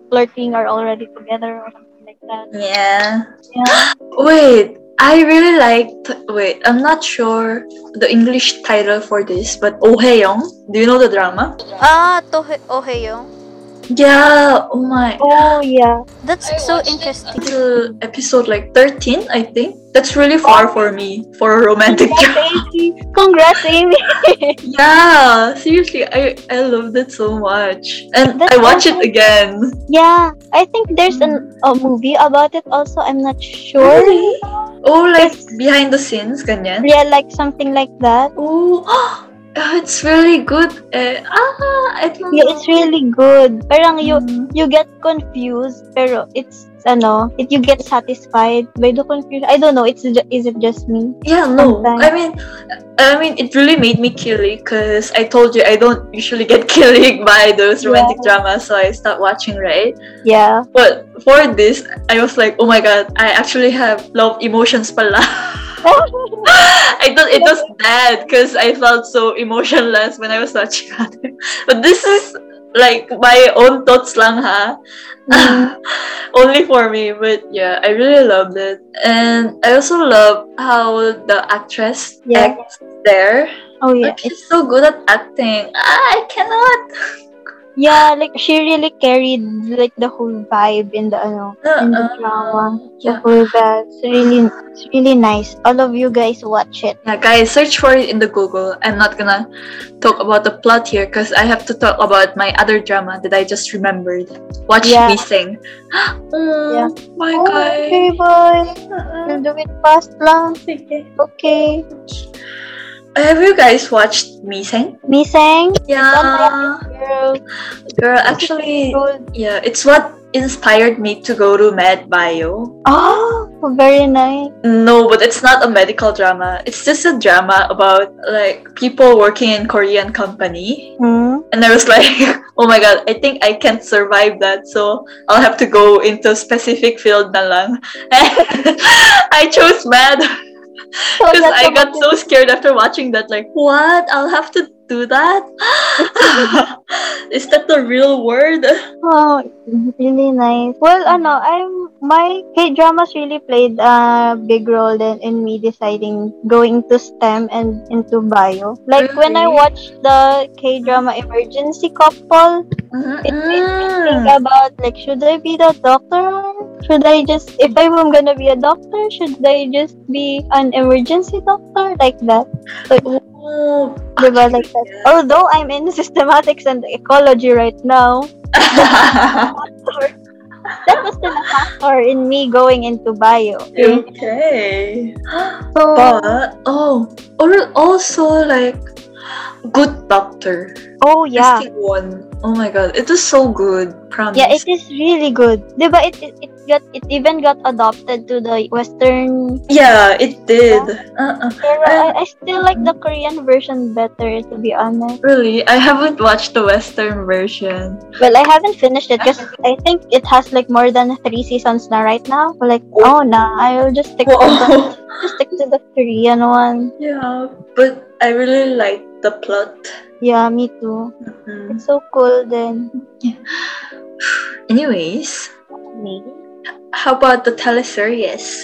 Speaker 3: flirting or already together or something like that.
Speaker 2: yeah.
Speaker 3: Yeah. [GASPS]
Speaker 2: Wait, I really liked. Wait, I'm not sure the English title for this, but Oh Hae-young. Do you know the drama?
Speaker 4: Ah, Tohe Oheyong.
Speaker 2: Yeah. Oh my.
Speaker 3: Oh, yeah.
Speaker 4: That's so interesting.
Speaker 2: Until episode like 13, I think. That's really far for me for a romantic drama.
Speaker 3: Congrats, Amy. Congrats, Amy. [LAUGHS]
Speaker 2: Yeah, seriously, I I loved it so much, and
Speaker 3: That's
Speaker 2: I watch it again.
Speaker 3: yeah, I think there's an, a movie about it also. I'm not sure.
Speaker 2: Really? Oh, like behind the scenes, ganyan.
Speaker 3: Yeah, like something like that.
Speaker 2: Oh, it's really good. Eh, ah, I don't
Speaker 3: Yeah,
Speaker 2: know.
Speaker 3: it's really good. Parang you
Speaker 2: Mm.
Speaker 3: you get confused, pero it's ano, if you get satisfied by the confusion. I don't know. It's is it just me?
Speaker 2: Yeah, no.
Speaker 3: Sometimes.
Speaker 2: I mean, I mean, it really made me kilig because I told you I don't usually get [LAUGHS] kilig by those romantic dramas, so I stopped watching, right?
Speaker 3: Yeah.
Speaker 2: But for this, I was like, oh my god, I actually have love emotions pala. [LAUGHS] [LAUGHS] I thought it was bad because I felt so emotionless when I was watching it. But this is like my own thoughts lang ha.
Speaker 3: Mm. [LAUGHS]
Speaker 2: Only for me, but yeah, I really loved it. And I also love how the actress
Speaker 3: Yeah.
Speaker 2: acts there.
Speaker 3: oh yeah.
Speaker 2: Like, she's so good at acting. Ah, I cannot. [LAUGHS]
Speaker 3: Yeah, like she really carried like the whole vibe in the ano uh, in the
Speaker 2: Uh-uh.
Speaker 3: drama. The
Speaker 2: Yeah.
Speaker 3: whole vibe. It's really it's really nice. All of you guys watch it.
Speaker 2: Yeah, guys, search for it in the Google. I'm not gonna talk about the plot here because I have to talk about my other drama that I just remembered. Watch
Speaker 3: Yeah.
Speaker 2: me sing. [GASPS] oh,
Speaker 3: Yeah.
Speaker 2: my
Speaker 3: Oh,
Speaker 2: god.
Speaker 3: okay, boy.
Speaker 2: Uh-uh.
Speaker 3: We'll do it fast lang.
Speaker 2: Sige.
Speaker 3: Okay.
Speaker 2: Have you guys watched?
Speaker 3: Misaeng.
Speaker 2: Yeah,
Speaker 3: Girl.
Speaker 2: girl. Actually, yeah, it's what inspired me to go to Med Bio.
Speaker 3: Oh, very nice.
Speaker 2: No, but it's not a medical drama. It's just a drama about like people working in Korean company.
Speaker 3: Hmm.
Speaker 2: And I was [LAUGHS] like, oh my god, I think I can't survive that. So I'll have to go into specific field na lang. [LAUGHS] I chose med [LAUGHS] [LAUGHS] because
Speaker 3: that's oh,
Speaker 2: I got so scared after watching that. Like, what? I'll have to do that? [GASPS] [LAUGHS] [LAUGHS] Is that the real word?
Speaker 3: Oh, really nice. Well, ano, I'm my K dramas really played a big role then in me deciding going to STEM and into bio. Like when I watched the K drama Emergency Couple, it made me mm-hmm.
Speaker 2: think
Speaker 3: about like should I be the doctor? Should I just if I'm gonna be a doctor, should I just be an emergency doctor like that?
Speaker 2: Oh,
Speaker 3: Diba like that? Although I'm in systematics and ecology right now, [LAUGHS] that was a factor in me going into bio.
Speaker 2: okay.
Speaker 3: So,
Speaker 2: But oh, or also like good doctor.
Speaker 3: oh yeah.
Speaker 2: One. Oh my god, it is so good. Promise.
Speaker 3: Yeah, it is really good. Diba it, it, it got it even got adopted to the western
Speaker 2: Yeah, it did. Uh-uh.
Speaker 3: pero I, I still like the Korean version better to be honest.
Speaker 2: Really, I haven't watched the Western version.
Speaker 3: Well, I haven't finished it because I think it has like more than three seasons now right now. Like, oh. oh nah, I'll just stick to the
Speaker 2: oh.
Speaker 3: just stick to the Korean one. [LAUGHS]
Speaker 2: yeah, but I really like the plot.
Speaker 3: Yeah, me too.
Speaker 2: Mhm.
Speaker 3: It's so cool then. [SIGHS]
Speaker 2: Anyways,
Speaker 3: Maybe.
Speaker 2: how about the teleseries?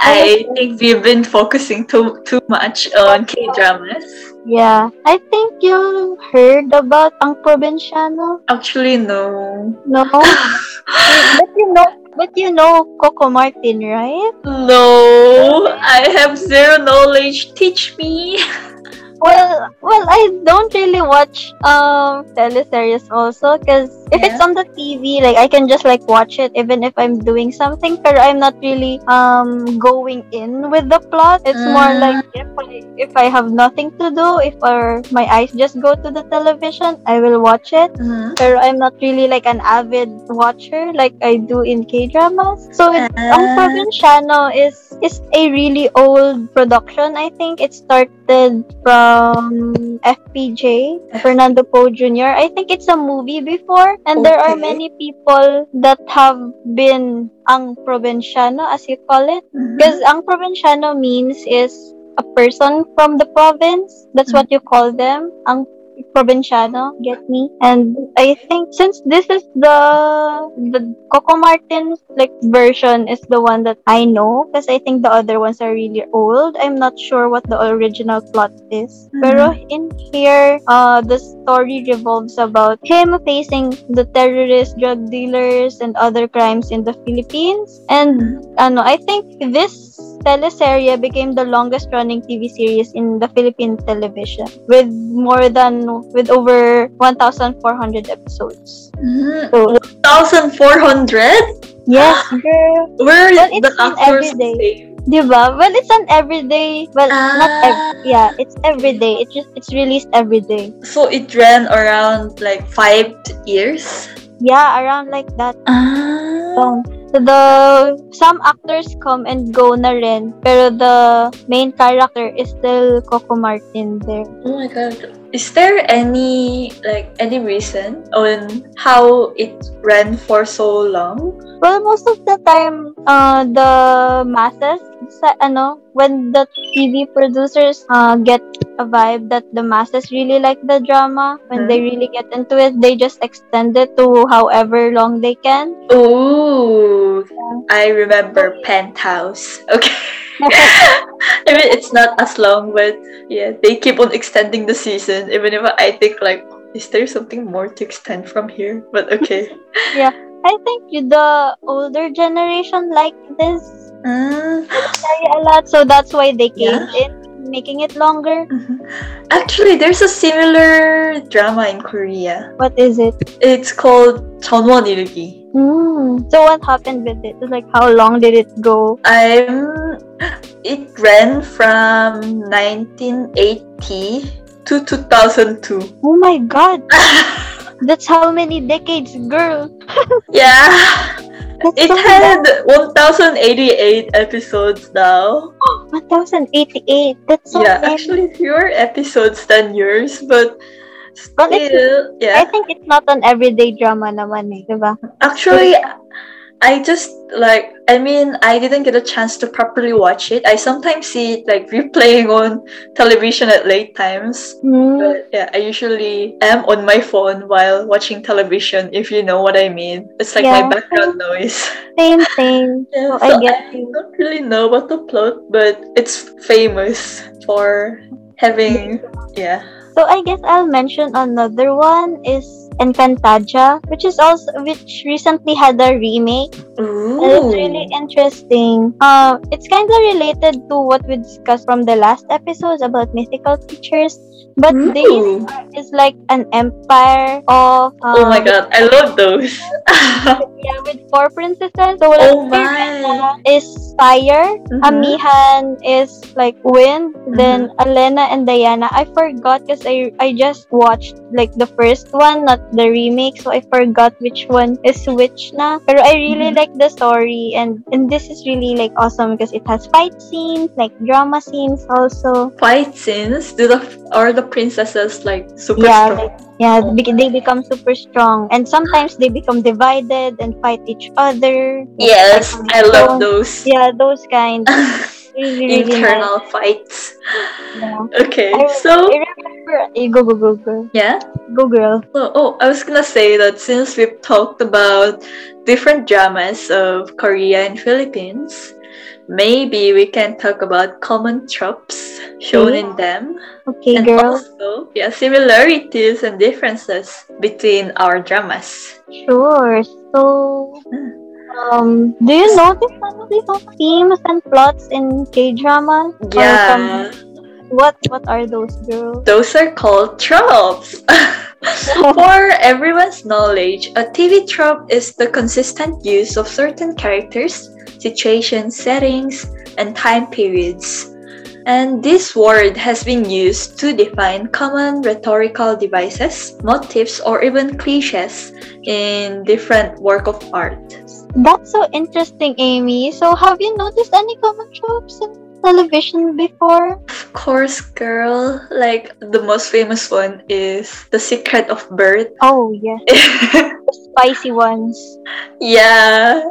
Speaker 2: I think we've been focusing too too much on K dramas.
Speaker 3: Yeah. I think you heard about Ang Probinsyano.
Speaker 2: Actually, no.
Speaker 3: No? [LAUGHS] but you know But you know Coco Martin, right?
Speaker 2: No, I have zero knowledge. Teach me. [LAUGHS]
Speaker 3: Well, well, I don't really watch um teleseries also because if it's on the TV, like I can just like watch it even if I'm doing something. But I'm not really um going in with the plot. It's more
Speaker 2: Mm.
Speaker 3: like if I if I have nothing to do, if or my eyes just go to the television, I will watch it.
Speaker 2: Mhm.
Speaker 3: Pero I'm not really like an avid watcher like I do in K dramas. So it, ang
Speaker 2: Ah.
Speaker 3: Probinsyano is is a really old production. I think it started from FPJ Fernando Poe Jr. I think it's a movie before, and there are
Speaker 2: Okay.
Speaker 3: many people that have been ang Provinciano, as you call it.
Speaker 2: Mhm.
Speaker 3: Because ang Provinciano means is a person from the province. That's what you call them. Ang Probinsyano, get me? And I think since this is the the Coco Martin's like version is the one that I know because I think the other ones are really old. I'm not sure what the original plot is.
Speaker 2: Mhm.
Speaker 3: Pero in here, uh, the story revolves about him facing the terrorists, drug dealers, and other crimes in the Philippines. And ano, I think this teleserye became the longest running TV series in the Philippine television with more than with over 1,400 episodes.
Speaker 2: Mhm.
Speaker 3: So
Speaker 2: 1,400?
Speaker 3: yes, girl.
Speaker 2: Where
Speaker 3: Well, it's
Speaker 2: the actors
Speaker 3: everyday. Diba? Well, it's an everyday. Well, not
Speaker 2: Ah.
Speaker 3: ev- yeah, it's everyday. It just it's released every day.
Speaker 2: So it ran around like five years.
Speaker 3: Yeah, around like that.
Speaker 2: Ah.
Speaker 3: Um, so the some actors come and go na rin, pero the main character is still Coco Martin there.
Speaker 2: Oh my god. Is there any like any reason on how it ran for so long?
Speaker 3: Well, most of the time, uh, the masses, sa, ano, when the TV producers uh, get a vibe that the masses really like the drama, when they really get into it, they just extend it to however long they can.
Speaker 2: Oh, I remember Penthouse. Okay. [LAUGHS] I mean, it's not as long, but yeah, they keep on extending the season. Even if I think like, is there something more to extend from here? But okay. [LAUGHS]
Speaker 3: Yeah, I think the older generation like this
Speaker 2: Mm,
Speaker 3: story a lot, so that's why they came in, making it longer.
Speaker 2: mhm. Actually, there's a similar drama in Korea.
Speaker 3: What is it?
Speaker 2: It's called 전원 일기.
Speaker 3: Mm. So what happened with it? Like how long did it go?
Speaker 2: I'm. It ran from 1980 to 2002.
Speaker 3: Oh my god, that's how many decades, girl. [LAUGHS]
Speaker 2: yeah,
Speaker 3: That's
Speaker 2: it
Speaker 3: so
Speaker 2: had 1088 episodes now. [GASPS]
Speaker 3: 1088. That's so
Speaker 2: yeah,
Speaker 3: many.
Speaker 2: actually fewer episodes than yours, but
Speaker 3: But
Speaker 2: still,
Speaker 3: I
Speaker 2: yeah.
Speaker 3: think it's not an everyday drama naman eh, diba?
Speaker 2: Actually, I just like. I mean, I didn't get a chance to properly watch it. I sometimes see it like replaying on television at late times.
Speaker 3: Hmm.
Speaker 2: But yeah, I usually am on my phone while watching television, if you know what I mean. It's like
Speaker 3: Yeah.
Speaker 2: my background noise. [LAUGHS]
Speaker 3: Same, same.
Speaker 2: Yeah,
Speaker 3: So I
Speaker 2: I don't really know about the plot, but it's famous for having yeah.
Speaker 3: So I guess I'll mention another one is Encantadia, which is also which recently had a remake. And it's really interesting. Uh, it's kind of related to what we discussed from the last episodes about mythical creatures, but this is like an empire of. Uh,
Speaker 2: Oh my god, I love those. [LAUGHS]
Speaker 3: Yeah, with four princesses. So like,
Speaker 2: Oh my.
Speaker 3: Is fire.
Speaker 2: Mhm.
Speaker 3: Amihan is like wind. Then Alena and Danaya. I forgot because I I just watched like the first one, not the remake. So I forgot which one is which na. Pero I really
Speaker 2: Mhm.
Speaker 3: like the story and and this is really like awesome because it has fight scenes, like drama scenes also.
Speaker 2: Fight scenes? Do the are the princesses like super
Speaker 3: Yeah,
Speaker 2: strong?
Speaker 3: like, yeah, bec- they become super strong, and sometimes they become divided and fight each other.
Speaker 2: Yes, I love those.
Speaker 3: Yeah, those kind. [LAUGHS] Really,
Speaker 2: Internal fights.
Speaker 3: Yeah.
Speaker 2: Okay,
Speaker 3: I-
Speaker 2: so
Speaker 3: I remember. Go, go, go, go.
Speaker 2: yeah.
Speaker 3: Go, girl.
Speaker 2: So, oh, I was gonna say that since we've talked about different dramas of Korea and Philippines, maybe we can talk about common tropes shown in them,
Speaker 3: Okay,
Speaker 2: and
Speaker 3: girl.
Speaker 2: also yeah similarities and differences between our dramas.
Speaker 3: Sure. So,
Speaker 2: Hmm.
Speaker 3: Um, do you notice some of these themes and plots in K drama?
Speaker 2: Yeah.
Speaker 3: What What are those, girls?
Speaker 2: Those are called tropes. [LAUGHS] For everyone's knowledge, a TV trope is the consistent use of certain characters, situations, settings, and time periods. And this word has been used to define common rhetorical devices, motifs, or even cliches in different work of art.
Speaker 3: That's so interesting, Amy. So, have you noticed any common tropes in television before?
Speaker 2: Of course, girl, like the most famous one is The Secret of Birth.
Speaker 3: Oh, yeah. [LAUGHS] the spicy ones.
Speaker 2: yeah,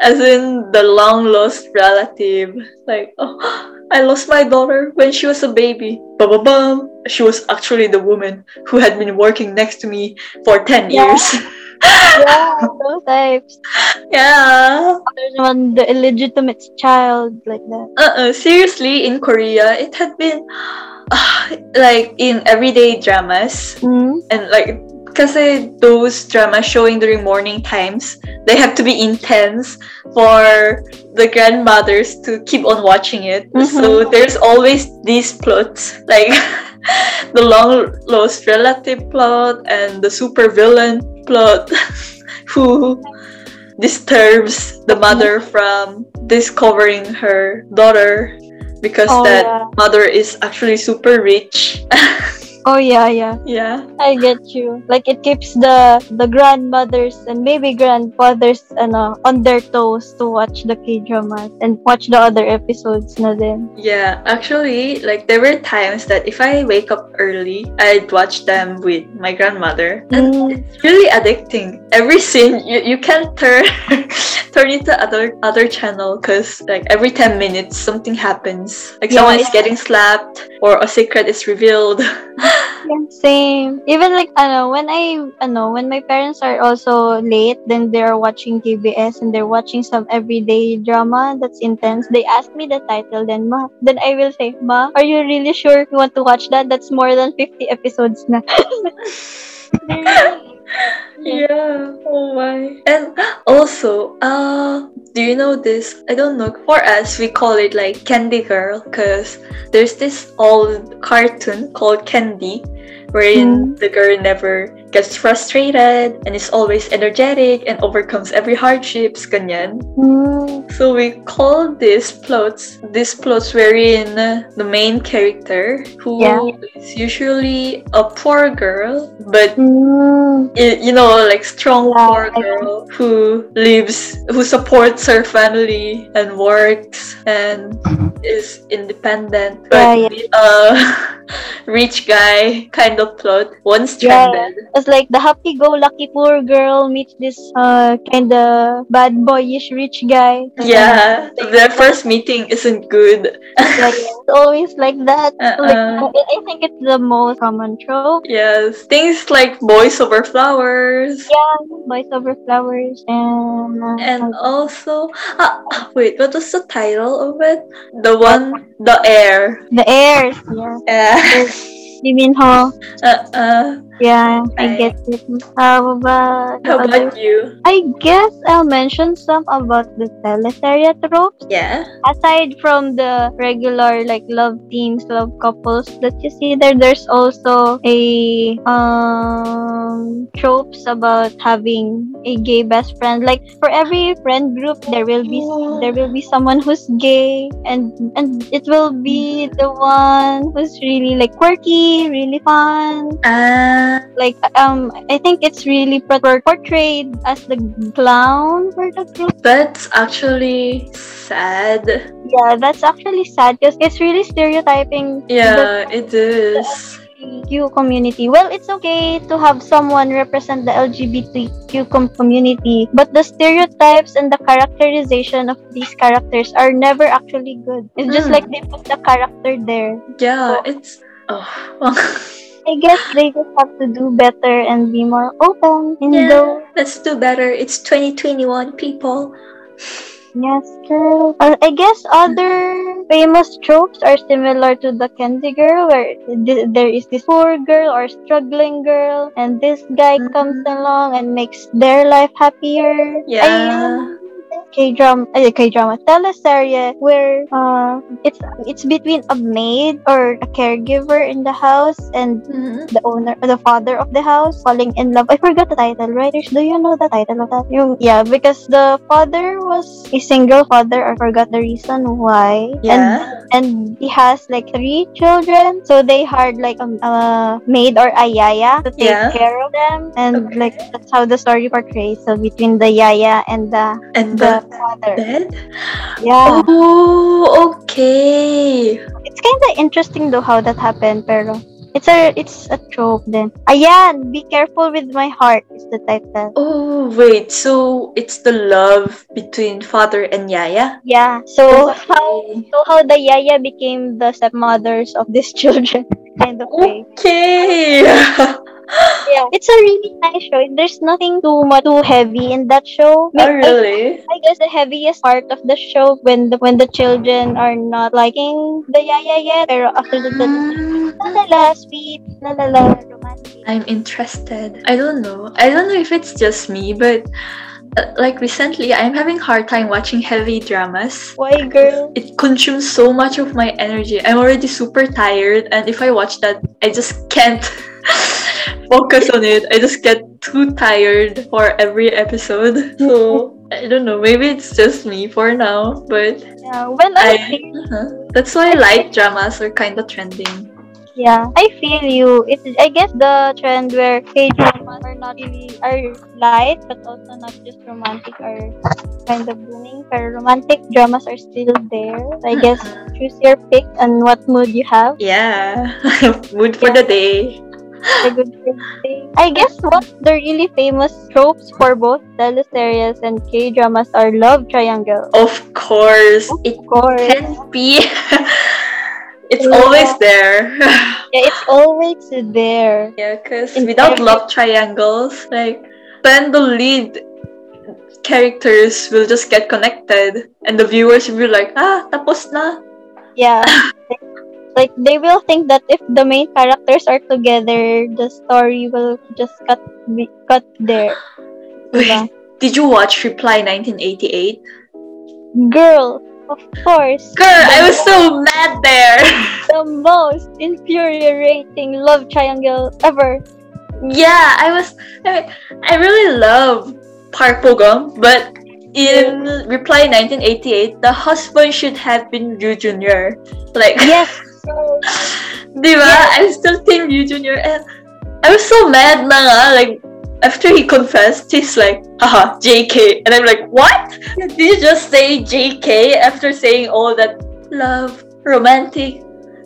Speaker 2: as in the long lost relative. Like, oh, [GASPS] I lost my daughter when she was a baby. Ba-ba-bum. She was actually the woman who had been working next to me for 10
Speaker 3: Yeah.
Speaker 2: years. [LAUGHS]
Speaker 3: yeah, those types.
Speaker 2: yeah.
Speaker 3: There's one, the illegitimate child, like that.
Speaker 2: Uh-uh. Seriously, in Korea, it had been [SIGHS] like in everyday dramas
Speaker 3: Mm?
Speaker 2: and like because those dramas showing during morning times, they have to be intense for the grandmothers to keep on watching it.
Speaker 3: Mhm.
Speaker 2: So there's always these plots, like [LAUGHS] [LAUGHS] the long lost relative plot and the super villain plot [LAUGHS] who disturbs the mother from discovering her daughter because
Speaker 3: Oh,
Speaker 2: that
Speaker 3: yeah.
Speaker 2: mother is actually super rich. [LAUGHS]
Speaker 3: Oh, yeah, yeah.
Speaker 2: yeah.
Speaker 3: I get you. Like it keeps the the grandmothers and maybe grandfathers ano, on their toes to watch the K dramas and watch the other episodes na din.
Speaker 2: Yeah, actually, like there were times that if I wake up early, I'd watch them with my grandmother, and
Speaker 3: Mm.
Speaker 2: it's really addicting. Every scene, you, you can't turn [LAUGHS] turn into other other channel because like every ten minutes something happens, like
Speaker 3: Yeah,
Speaker 2: someone is getting slapped or a secret is revealed. [LAUGHS]
Speaker 3: Yeah, same. Even like i know when I i know when my parents are also late, then they're watching KBS and they're watching some everyday drama that's intense. They ask me the title, then ma, then I will say, ma, are you really sure you want to watch that? That's more than fifty episodes na. [LAUGHS]
Speaker 2: yeah. Oh my. And also, uh, do you know this? I don't know. For us, we call it like Candy Girl because there's this old cartoon called Candy, wherein the girl never gets frustrated and is always energetic and overcomes every hardships. Ganyan.
Speaker 3: Mm,
Speaker 2: So we call these plots these plots wherein the main character who is
Speaker 3: Yeah.
Speaker 2: usually a poor girl but
Speaker 3: mm,
Speaker 2: you know like strong
Speaker 3: Yeah,
Speaker 2: poor girl who lives who supports her family and works and is independent
Speaker 3: Yeah,
Speaker 2: but a [LAUGHS] rich guy kind of plot once
Speaker 3: Yeah.
Speaker 2: trended
Speaker 3: It's like the happy-go-lucky poor girl meets this uh kind of bad boyish rich guy.
Speaker 2: yeah their first meeting isn't good
Speaker 3: Like, it's always like that. [LAUGHS] Like,
Speaker 2: Uh-uh.
Speaker 3: I I think it's the most common trope.
Speaker 2: yes things like boys over flowers
Speaker 3: Yeah, boys over flowers and uh,
Speaker 2: and also ah, wait what was the title of it the one the air
Speaker 3: the heirs. Yeah,
Speaker 2: yeah
Speaker 3: Lee Min Ho.
Speaker 2: uh-uh.
Speaker 3: Yeah, I get it. How about
Speaker 2: how about you
Speaker 3: I guess I'll mention some about the teleserye tropes.
Speaker 2: yeah
Speaker 3: aside from the regular like love teams, love couples that you see there, there's also a um tropes about having a gay best friend. Like for every friend group, there will be there will be someone who's gay, and and it will be the one who's really like quirky, really fun.
Speaker 2: uh
Speaker 3: Like um, I think it's really portrayed as the clown for the group.
Speaker 2: that's actually sad
Speaker 3: Yeah, that's actually sad because it's really stereotyping the
Speaker 2: yeah it is
Speaker 3: LGBTQ community. Well, it's okay to have someone represent the LGBTQ com- community, but the stereotypes and the characterization of these characters are never actually good. It's just
Speaker 2: Mm.
Speaker 3: like they put the character there.
Speaker 2: yeah it's oh [LAUGHS]
Speaker 3: I guess they just have to do better and be more open in
Speaker 2: Yeah.
Speaker 3: the
Speaker 2: let's do better it's 2021 people
Speaker 3: Yes, girl. Uh, I guess other famous tropes are similar to the Candy Girl, where th- there is this poor girl or struggling girl, and this guy
Speaker 2: Mhm.
Speaker 3: comes along and makes their life happier.
Speaker 2: Yeah.
Speaker 3: I, K drama, uh, K drama teleserye where uh, it's it's between a maid or a caregiver in the house and the owner, the father of the house falling in love. I forgot the title. Writers, do you know the title of that? Yung, yeah, because the father was a single father. I forgot the reason why. And
Speaker 2: Yeah.
Speaker 3: and he has like three children so they hired like a, a maid or a yaya to take
Speaker 2: Yeah.
Speaker 3: care of them and
Speaker 2: Okay.
Speaker 3: like that's how the story portrays so between the yaya and the
Speaker 2: And
Speaker 3: the
Speaker 2: the
Speaker 3: father
Speaker 2: bed?
Speaker 3: yeah
Speaker 2: Oh, okay.
Speaker 3: it's kind of interesting though how that happened pero it's a it's a trope then ayan be careful with my heart is the title
Speaker 2: Oh, wait. So it's the love between father and Yaya?
Speaker 3: yeah so how so how the yaya became the stepmothers of these [LAUGHS] children kind of way
Speaker 2: Okay. [LAUGHS]
Speaker 3: Yeah, it's a really nice show. There's nothing too much too heavy in that show.
Speaker 2: oh,
Speaker 3: I-
Speaker 2: really?
Speaker 3: I guess the heaviest part of the show when the when the children are not liking the yaya yet, pero after the, the
Speaker 2: Mm,
Speaker 3: lalala, sweet, lalala, romantic.
Speaker 2: I'm interested. I don't know. I don't know if it's just me, but uh, like recently, I'm having hard time watching heavy dramas.
Speaker 3: Why, girl?
Speaker 2: It consumes so much of my energy. I'm already super tired, and if I watch that, I just can't [LAUGHS] focus on it. I just get too tired for every episode. So I don't know. Maybe it's just me for now, but
Speaker 3: Yeah, well, I,
Speaker 2: I,
Speaker 3: feel,
Speaker 2: uh-huh. that's why light dramas are kind of trending.
Speaker 3: yeah, I feel you. It's I guess the trend where K dramas are not really are light, but also not just romantic are kind of booming. But romantic dramas are still there. I guess choose your pick and what mood you have.
Speaker 2: Yeah, [LAUGHS] mood for the day.
Speaker 3: A good thing. I guess what the really famous tropes for both teleseries and K dramas are love triangle.
Speaker 2: Of course, it
Speaker 3: course.
Speaker 2: can be. [LAUGHS] it's
Speaker 3: Yeah.
Speaker 2: always there. [LAUGHS]
Speaker 3: Yeah, it's always there.
Speaker 2: yeah, because without
Speaker 3: every-
Speaker 2: love triangles, like then the lead characters will just get connected, and the viewers will be like, ah, tapos na.
Speaker 3: Yeah. [LAUGHS] like they will think that if the main characters are together, the story will just cut be, cut there.
Speaker 2: Wait, did you watch Reply 1988?
Speaker 3: Girl, of course,
Speaker 2: Girl, I was so mad there. [LAUGHS]
Speaker 3: the most infuriating love triangle ever.
Speaker 2: yeah, I was. I mean, I really love Park Bo-gum, but in Reply 1988, the husband should have been Ryu Jr. Like,
Speaker 3: Yes. [LAUGHS] [SIGHS]
Speaker 2: diba? Eh, I'm still Team Ryu Jr. and I was so mad na nga, like, after he confessed, he's like, haha, JK. And I'm like, what? Did you just say JK after saying all that love, romantic,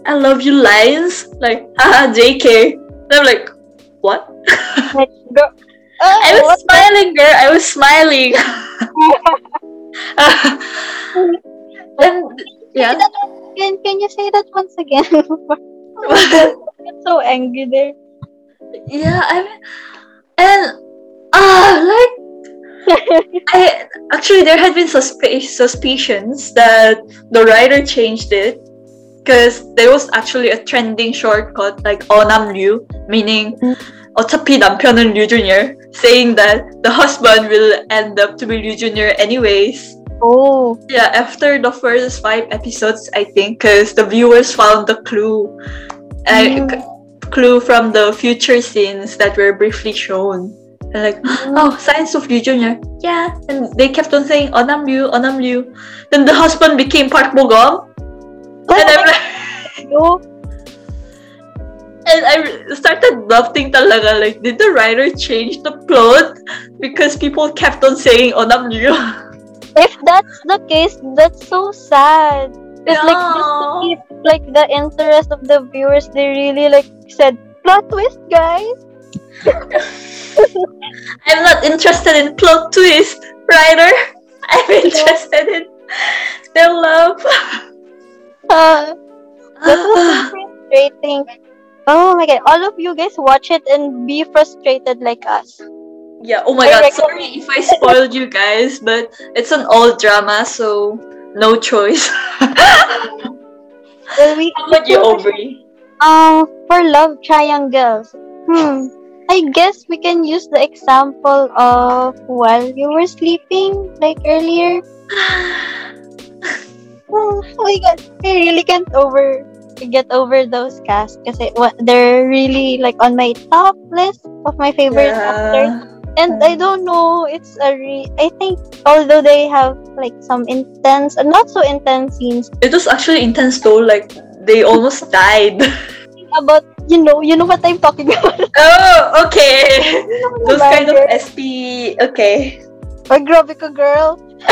Speaker 2: I love you lines? Like, haha, JK. And I'm like, what?
Speaker 3: Oh, [LAUGHS]
Speaker 2: I was smiling, girl. I was smiling. [LAUGHS] [LAUGHS] and yeah,
Speaker 3: can, can you say that once again? I'm [LAUGHS] so angry there.
Speaker 2: Yeah, I mean, and ah, uh, like I actually there had been suspe suspicions that the writer changed it because there was actually a trending shortcut like Onam Ryu, meaning mm-hmm. 어차피 남편은 Ryu Jr. saying that the husband will end up to be Ryu Jr. anyways.
Speaker 3: Oh,
Speaker 2: Yeah, after the first five episodes, I think, because the viewers found the clue,
Speaker 3: Mm.
Speaker 2: clue from the future scenes that were briefly shown. And like, oh, signs of Ryu Jr. Yeah, and they kept on saying Onam Ryu, Onam Ryu. Then the husband became Park Bo-gum, and I'm like,
Speaker 3: no.
Speaker 2: and I started doubting talaga. Like, did the writer change the plot because people kept on saying Onam Ryu? [LAUGHS]
Speaker 3: If that's the case, that's so sad. It's like just to keep like the interest of the viewers, they really like said plot twist, guys. [LAUGHS]
Speaker 2: I'm not interested in plot twist, writer. [LAUGHS] I'm interested in their love.
Speaker 3: Uh, that was so [SIGHS] frustrating. Oh my god, all of you guys watch it and be frustrated like us.
Speaker 2: Yeah, oh my
Speaker 3: I
Speaker 2: god,
Speaker 3: reckon-
Speaker 2: sorry if I spoiled you guys, but it's an old drama, so no choice.
Speaker 3: Well, we
Speaker 2: How about you, Aubrey?
Speaker 3: Um, for love triangles, hmm, I guess we can use the example of while you were sleeping, like earlier. Oh, [SIGHS] oh my god, I really can't over get over those casts wa- they're really like on my top list of my favorite actors. And I mm. don't know, it's a re- I think although they have like some intense and not so intense scenes
Speaker 2: It was actually intense though, like they almost [LAUGHS] died.
Speaker 3: about you know, you know what I'm talking about. [LAUGHS]
Speaker 2: oh, okay. Those kind of SP. Okay.
Speaker 3: Or grabe ka girl. [LAUGHS]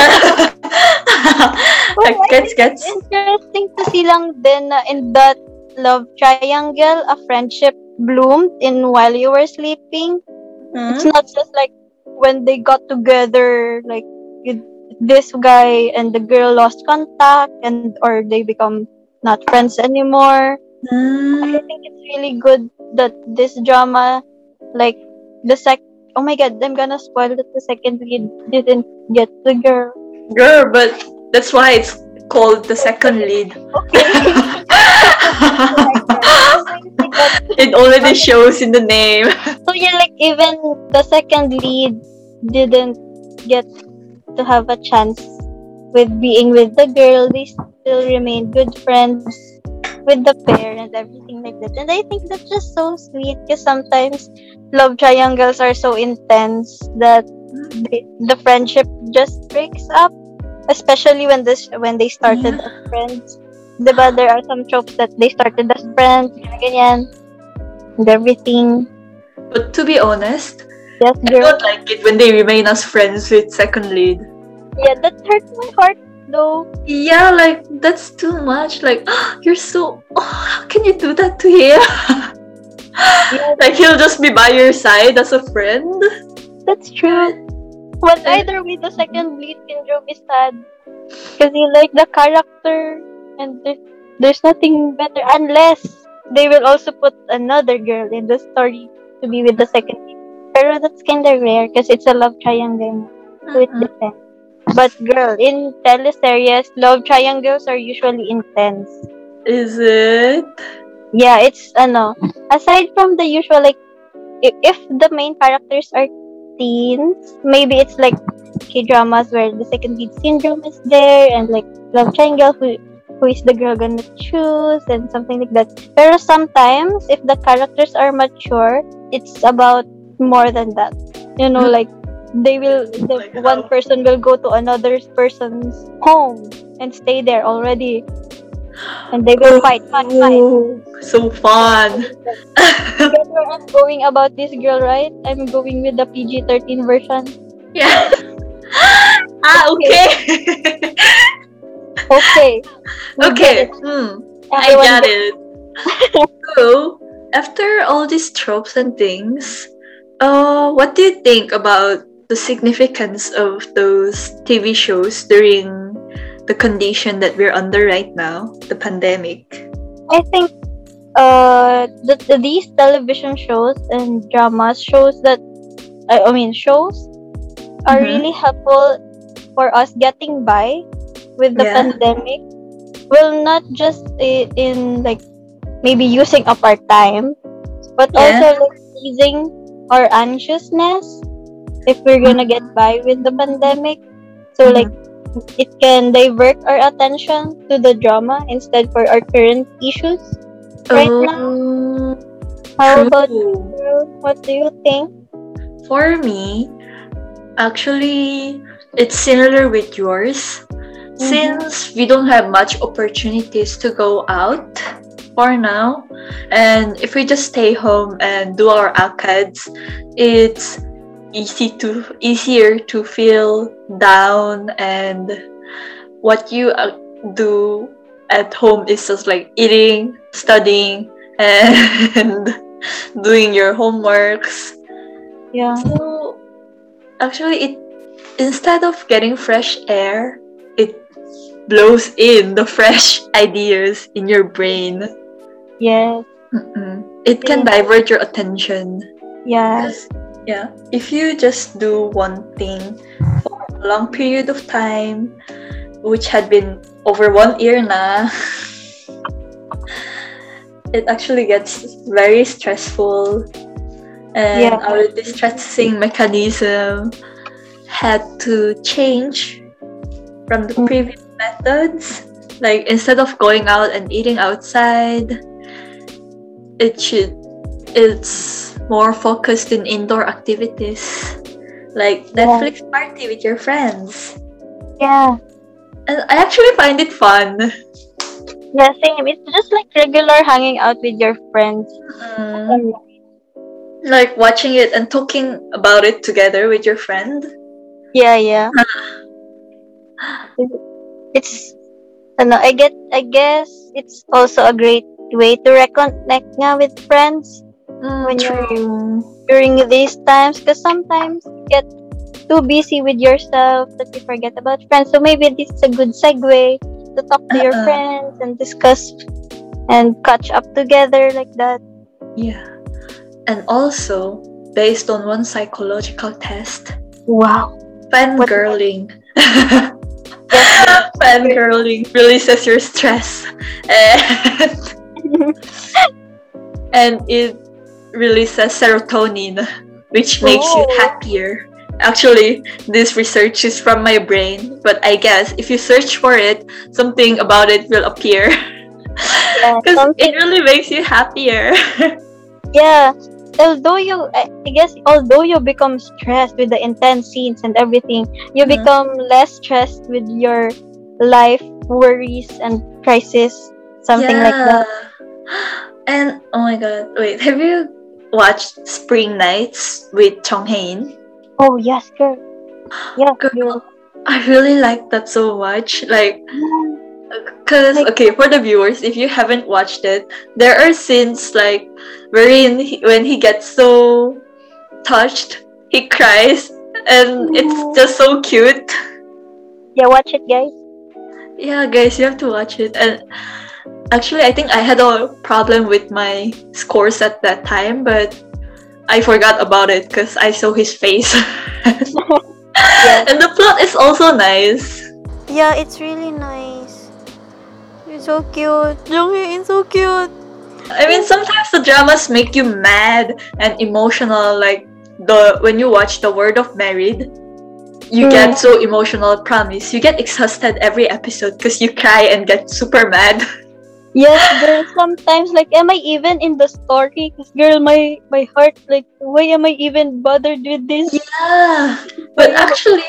Speaker 2: like, gets, gets.
Speaker 3: Interesting to see lang din na in that love triangle, a friendship bloomed in while you were sleeping. It's not just like when they got together, like it- this guy and the girl lost contact and or they become not friends anymore. I
Speaker 2: Mm.
Speaker 3: think it's really good that this drama, like the sec. Oh my god, I'm gonna spoil that the second lead didn't get the girl.
Speaker 2: Girl, but that's why it's called the second lead.
Speaker 3: Okay. [LAUGHS]
Speaker 2: it already shows in the name.
Speaker 3: So yeah, like even the second lead didn't get to have a chance with being with the girl. They still remain good friends with the pair and everything like that. And I think that's just so sweet because sometimes love triangles are so intense that they, the friendship just breaks up. Especially when this when they started as friends. Diba, there are some tropes that they started as friends, ganyan, ganyan, and everything.
Speaker 2: But to be honest,
Speaker 3: Yes,
Speaker 2: I don't like it when they remain as friends with second lead.
Speaker 3: Yeah, that hurts my heart though.
Speaker 2: Yeah, like that's too much. Like [GASPS] you're so. Oh, how can you do that to him? [LAUGHS]
Speaker 3: Yeah,
Speaker 2: like he'll just be by your side as a friend.
Speaker 3: that's true. But either way, the second lead can syndrome is sad. Because you like the character, and there's, there's nothing better unless they will also put another girl in the story to be with the second lead. Pero that's kind of rare because it's a love triangle. So it depends. But girl, in teleseries, love triangles are usually intense.
Speaker 2: Is it?
Speaker 3: Yeah, it's ano, aside from the usual like if, if the main characters are teens, maybe it's like K-dramas where the second lead syndrome is there and like love triangle who who is the girl gonna choose and something like that. Pero sometimes if the characters are mature, it's about more than that. You know, like they will the
Speaker 2: Like
Speaker 3: one person will go to another person's home and stay there already. And they will fight, fight, fight.
Speaker 2: So fun.
Speaker 3: I'm going about this girl, right? I'm going with the PG 13 version.
Speaker 2: yeah. [LAUGHS] ah, okay. [LAUGHS]
Speaker 3: Okay. [LAUGHS]
Speaker 2: Okay. Hmm. I got it. [LAUGHS] so, after all these tropes and things, uh, what do you think about the significance of those TV shows during the condition that we're under right now, the pandemic?
Speaker 3: I think uh that the, these television shows and dramas shows that I, I mean shows are
Speaker 2: Mhm.
Speaker 3: really helpful for us getting by with the
Speaker 2: Yeah.
Speaker 3: pandemic. Well, not just in like maybe using up our time, but
Speaker 2: Yeah.
Speaker 3: also like easing our anxiousness if we're gonna get by with the pandemic. So
Speaker 2: Mhm.
Speaker 3: like it can divert our attention to the drama instead for our current issues. Right
Speaker 2: now,
Speaker 3: How about you? What do you think?
Speaker 2: For me, actually, it's similar with yours. Since we don't have much opportunities to go out for now, and if we just stay home and do our ACADS, it's easy to easier to feel down and what you uh, do at home is just like eating, studying, [LAUGHS] and doing your homeworks.
Speaker 3: Yeah.
Speaker 2: So actually it instead of getting fresh air, blows in the fresh ideas in your brain.
Speaker 3: Yes.
Speaker 2: Mm-mm. It can divert your attention. Yes. Yeah, if you just do one thing for a long period of time, which had been over one year now, [LAUGHS] it actually gets very stressful. And
Speaker 3: Yeah.
Speaker 2: our distressing mechanism had to change from the
Speaker 3: Mm.
Speaker 2: previous methods. Like instead of going out and eating outside, it should it's more focused in indoor activities like
Speaker 3: Yeah.
Speaker 2: Netflix party with your friends.
Speaker 3: Yeah.
Speaker 2: And I actually find it fun.
Speaker 3: Yeah, same. It's just like regular hanging out with your friends.
Speaker 2: Mm. Like watching it and talking about it together with your friend.
Speaker 3: Yeah, yeah. [SIGHS] It's ano, I get I guess it's also a great way to reconnect nga with friends
Speaker 2: Mm,
Speaker 3: When you're- during these times because sometimes you get too busy with yourself that you forget about friends. So maybe this is a good segue to talk to your
Speaker 2: Uh-uh.
Speaker 3: friends and discuss and catch up together like that.
Speaker 2: Yeah. And also, based on one psychological test,
Speaker 3: Wow.
Speaker 2: fangirling. [LAUGHS] fangirling releases your stress. And, [LAUGHS] and it releases serotonin, which makes you
Speaker 3: Oh.
Speaker 2: happier. Actually, this research is from my brain, but I guess if you search for it, something about it will appear. [LAUGHS] Because
Speaker 3: something-
Speaker 2: it really makes you happier. [LAUGHS]
Speaker 3: Yeah. Although you, I guess, although you become stressed with the intense scenes and everything, you
Speaker 2: Mhm.
Speaker 3: become less stressed with your life worries and crisis, something like that.
Speaker 2: And oh my god, wait, have you watched Spring Nights with Jung Hae-in?
Speaker 3: Oh yes, girl. Yeah,
Speaker 2: Girl,
Speaker 3: girl.
Speaker 2: I really like that so much. Like, cause
Speaker 3: Like-
Speaker 2: okay, for the viewers, if you haven't watched it, there are scenes like wherein he, when he gets so touched, he cries, and it's just so cute.
Speaker 3: Yeah, watch it, guys.
Speaker 2: Yeah, guys, you have to watch it. And actually, I think I had a problem with my scores at that time, but I forgot about it because I saw his face. [LAUGHS] [LAUGHS] And the plot is also nice.
Speaker 4: Yeah, it's really nice. So cute. Jung Hae-in so cute.
Speaker 2: I mean, sometimes the dramas make you mad and emotional, like the when you watch The World of Married. You
Speaker 3: Mm.
Speaker 2: get so emotional, promise. You get exhausted every episode because you cry and get super mad. [LAUGHS]
Speaker 3: Yes, girl. Sometimes, like, am I even in the story? 'Cause, girl, my my heart, like, why am I even bothered with this?
Speaker 2: Yeah, but actually,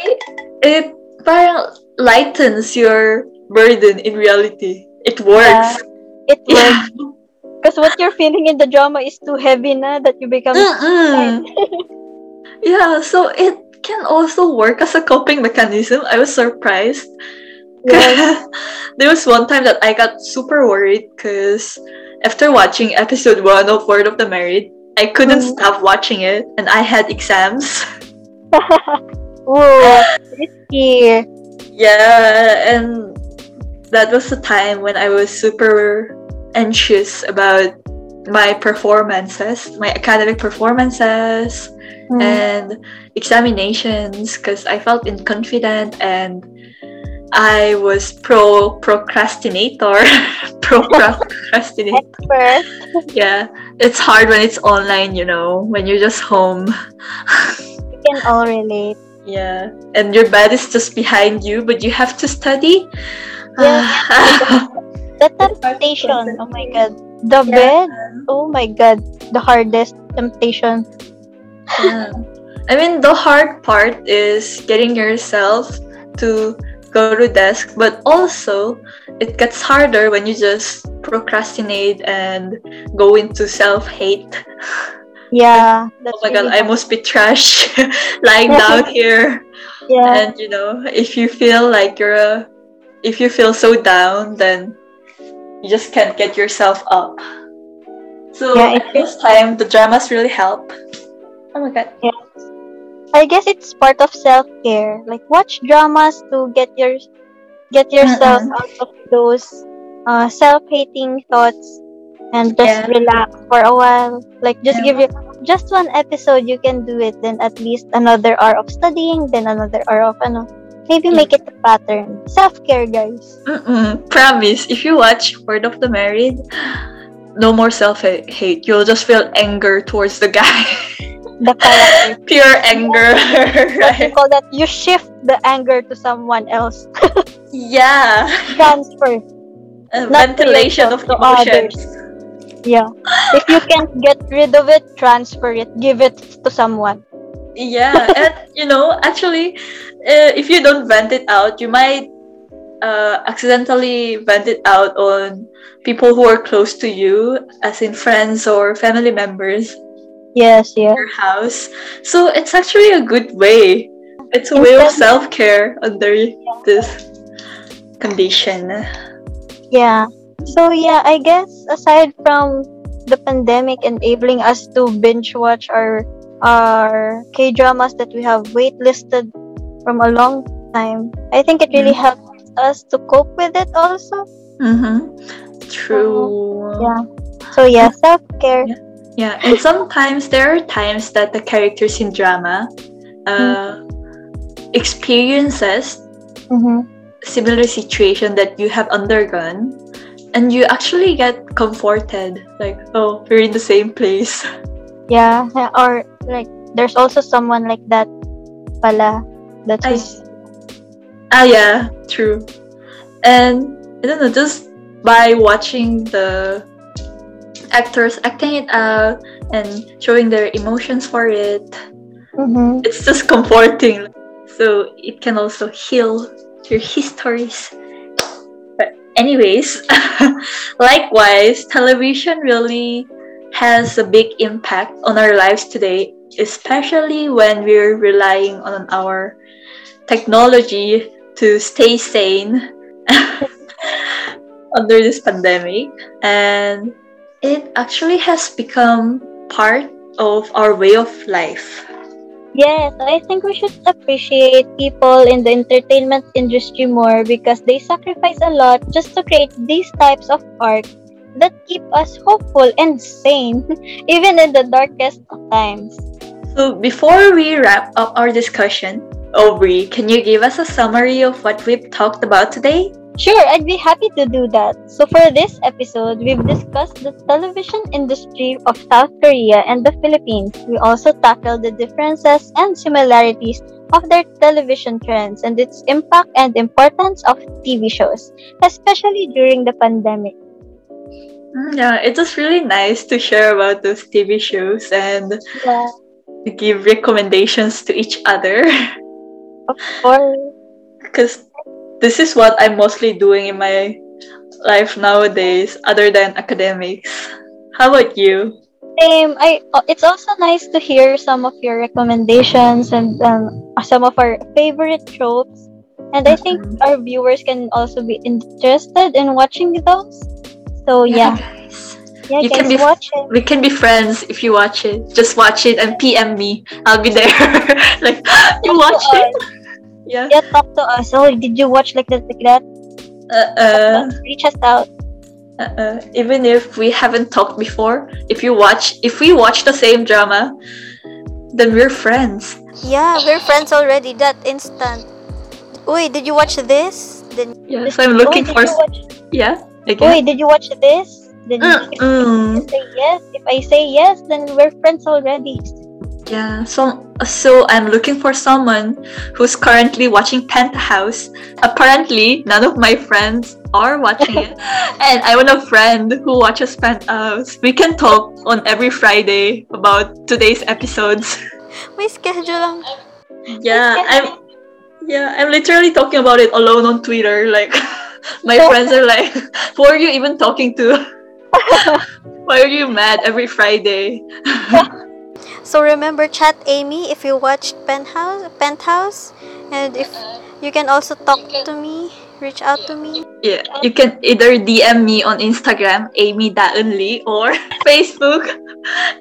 Speaker 2: it parang lightens your burden in reality. It works.
Speaker 3: It works. Because what you're feeling in the drama is too heavy na that you become [LAUGHS]
Speaker 2: yeah, so it can also work as a coping mechanism. I was surprised.
Speaker 3: Yes. [LAUGHS]
Speaker 2: there was one time that I got super worried because after watching episode one of World of the Married, I couldn't
Speaker 3: Mm.
Speaker 2: stop watching it and I had exams. [LAUGHS]
Speaker 3: Whoa, risky.
Speaker 2: Yeah, and that was the time when I was super anxious about my performances, my academic performances,
Speaker 3: Mm.
Speaker 2: and examinations because I felt inconfident and I was pro procrastinator. [LAUGHS] pro [LAUGHS] procrastinator. Yeah, it's hard when it's online, you know, when you're just home.
Speaker 3: we can all relate.
Speaker 2: Yeah, and your bed is just behind you, but you have to study.
Speaker 3: Yeah. Ah. [LAUGHS] The temptation. Oh my god. The
Speaker 2: Yeah.
Speaker 3: bed. Oh my god. The hardest temptation.
Speaker 2: Yeah. I mean, the hard part is getting yourself to go to desk, but also it gets harder when you just procrastinate and go into self hate. [LAUGHS]
Speaker 3: Yeah.
Speaker 2: Oh my god,
Speaker 3: really
Speaker 2: I must be trash [LAUGHS] lying down here.
Speaker 3: Yeah.
Speaker 2: And you know, if you feel like you're a, if you feel so down, then you just can't get yourself up. So
Speaker 3: Yeah,
Speaker 2: at this time, the dramas really help. Oh my god.
Speaker 3: I guess it's part of self care. Like watch dramas to get your get yourself
Speaker 2: Mm-mm.
Speaker 3: out of those uh, self hating thoughts and just
Speaker 2: Yeah.
Speaker 3: relax for a while. Like just
Speaker 2: Yeah.
Speaker 3: give you just one episode you can do it, then at least another hour of studying, then another hour of ano. Maybe make it a pattern. Self care guys.
Speaker 2: Mm-mm. Promise, if you watch World of the Married, no more self hate. You'll just feel anger towards the guy.
Speaker 3: the character. [LAUGHS]
Speaker 2: Pure anger. [LAUGHS]
Speaker 3: What you call that? You shift the anger to someone else. [LAUGHS]
Speaker 2: Yeah.
Speaker 3: Transfer.
Speaker 2: Uh, ventilation of
Speaker 3: the
Speaker 2: emotions.
Speaker 3: Yeah. If you can't get rid of it, transfer it. Give it to someone.
Speaker 2: Yeah, and you know, actually, uh, if you don't vent it out, you might uh, accidentally vent it out on people who are close to you, as in friends or family members
Speaker 3: Yes,
Speaker 2: in
Speaker 3: yeah.
Speaker 2: your house. So it's actually a good way. It's a way of self care under this condition.
Speaker 3: Yeah. So yeah, I guess aside from the pandemic enabling us to binge watch our our K dramas that we have waitlisted from a long time, I think it really
Speaker 2: Mhm.
Speaker 3: helps us to cope with it also.
Speaker 2: Mm-hmm. True.
Speaker 3: Yeah. So yeah, self care.
Speaker 2: Yeah, and sometimes there are times that the characters in drama uh, experiences
Speaker 3: Mm-hmm.
Speaker 2: similar situation that you have undergone, and you actually get comforted. Like, oh, we're in the same place. [LAUGHS]
Speaker 3: Yeah. Or like there's also someone like that pala that's
Speaker 2: I Ah, yeah, true. And I don't know, just by watching the actors acting it out and showing their emotions for it,
Speaker 3: Mhm.
Speaker 2: it's just comforting. So it can also heal your histories. But anyways, [LAUGHS] likewise, television really has a big impact on our lives today, especially when we're relying on our technology to stay sane [LAUGHS] under this pandemic. And it actually has become part of our way of life.
Speaker 3: Yes, I think we should appreciate people in the entertainment industry more because they sacrifice a lot just to create these types of art that keep us hopeful and sane [LAUGHS] even in the darkest of times.
Speaker 2: So before we wrap up our discussion, Aubrey, can you give us a summary of what we've talked about today?
Speaker 3: Sure, I'd be happy to do that. So for this episode, we've discussed the television industry of South Korea and the Philippines. We also tackled the differences and similarities of their television trends and its impact and importance of TV shows, especially during the pandemic.
Speaker 2: Mm, Yeah, it was really nice to share about those TV shows and
Speaker 3: Yeah,
Speaker 2: give recommendations to each other
Speaker 3: of course. [LAUGHS]
Speaker 2: because this is what I'm mostly doing in my life nowadays other than academics. How about you?
Speaker 3: Same. I. uh, It's also nice to hear some of your recommendations and um, some of our favorite tropes. And I think
Speaker 2: Mhm.
Speaker 3: our viewers can also be interested in watching those. So yeah,
Speaker 2: guys.
Speaker 3: yeah,
Speaker 2: You
Speaker 3: guys,
Speaker 2: can be-
Speaker 3: watch it.
Speaker 2: We can be friends if you watch it. Just watch it and PM me. I'll be there. [LAUGHS] like, [GASPS] you watched it? [LAUGHS] Yeah.
Speaker 3: Yeah, talk to us. Oh, did you watch like that? Like that?
Speaker 2: Uh-uh.
Speaker 3: Reach us out.
Speaker 2: Uh-uh. Even if we haven't talked before, if you watch, if we watch the same drama, then we're friends.
Speaker 4: Yeah, we're friends already. That instant. Wait, did you watch this? Then
Speaker 2: Yeah, so I'm looking oh,
Speaker 3: Oy,
Speaker 2: for.
Speaker 3: watch?
Speaker 2: Yeah. Again.
Speaker 3: did you watch this? Then uh-uh. if
Speaker 2: Mm-mm.
Speaker 3: you say yes. If I say yes, then we're friends already.
Speaker 2: Yeah. So so I'm looking for someone who's currently watching Penthouse. Apparently, none of my friends are watching it, [LAUGHS] and I want a friend who watches Penthouse. We can talk on every Friday about today's episodes. [LAUGHS]
Speaker 4: may schedule lang.
Speaker 2: Yeah, I'm. Yeah, I'm literally talking about it alone on Twitter. Like, [LAUGHS] [LAUGHS] my friends are like, [LAUGHS] "Who are you even talking to? [LAUGHS] Why are you mad every Friday?"
Speaker 4: So remember, chat Amy if you watched Penthouse, Penthouse, and if you can also talk to me, reach out to me.
Speaker 2: Yeah, you can either DM me on Instagram, Amy Daunli, or [LAUGHS] Facebook,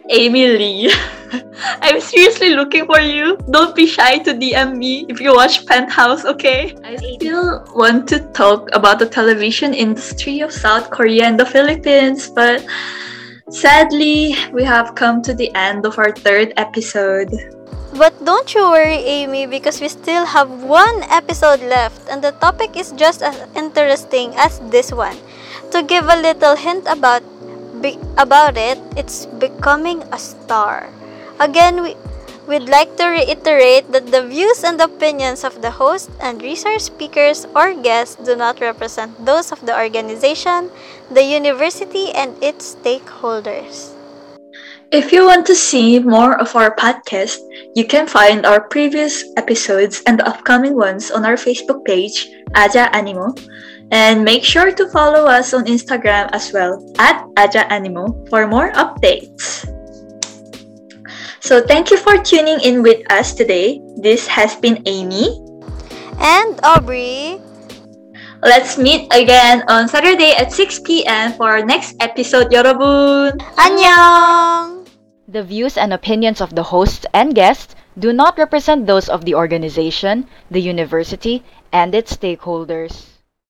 Speaker 2: Amy Lee. [LAUGHS] I'm seriously looking for you. Don't be shy to DM me if you watch Penthouse, okay? I still want to talk about the television industry of South Korea and the Philippines, but sadly, we have come to the end of our third episode.
Speaker 4: But don't you worry, Amy, because we still have one episode left, and the topic is just as interesting as this one. To give a little hint about be, about it, it's becoming a star. Again, we
Speaker 3: We'd like to reiterate that the views and opinions of the host and resource speakers or guests do not represent those of the organization, the university, and its stakeholders.
Speaker 2: If you want to see more of our podcast, you can find our previous episodes and the upcoming ones on our Facebook page, Aja Animo, and make sure to follow us on Instagram as well at Aja Animo for more updates. So thank you for tuning in with us today. This has been Amy.
Speaker 3: And Aubrey.
Speaker 2: Let's meet again on Saturday at 6 p.m. for our next episode, 여러분.
Speaker 3: Annyeong!
Speaker 1: The views and opinions of the hosts and guests do not represent those of the organization, the university, and its stakeholders.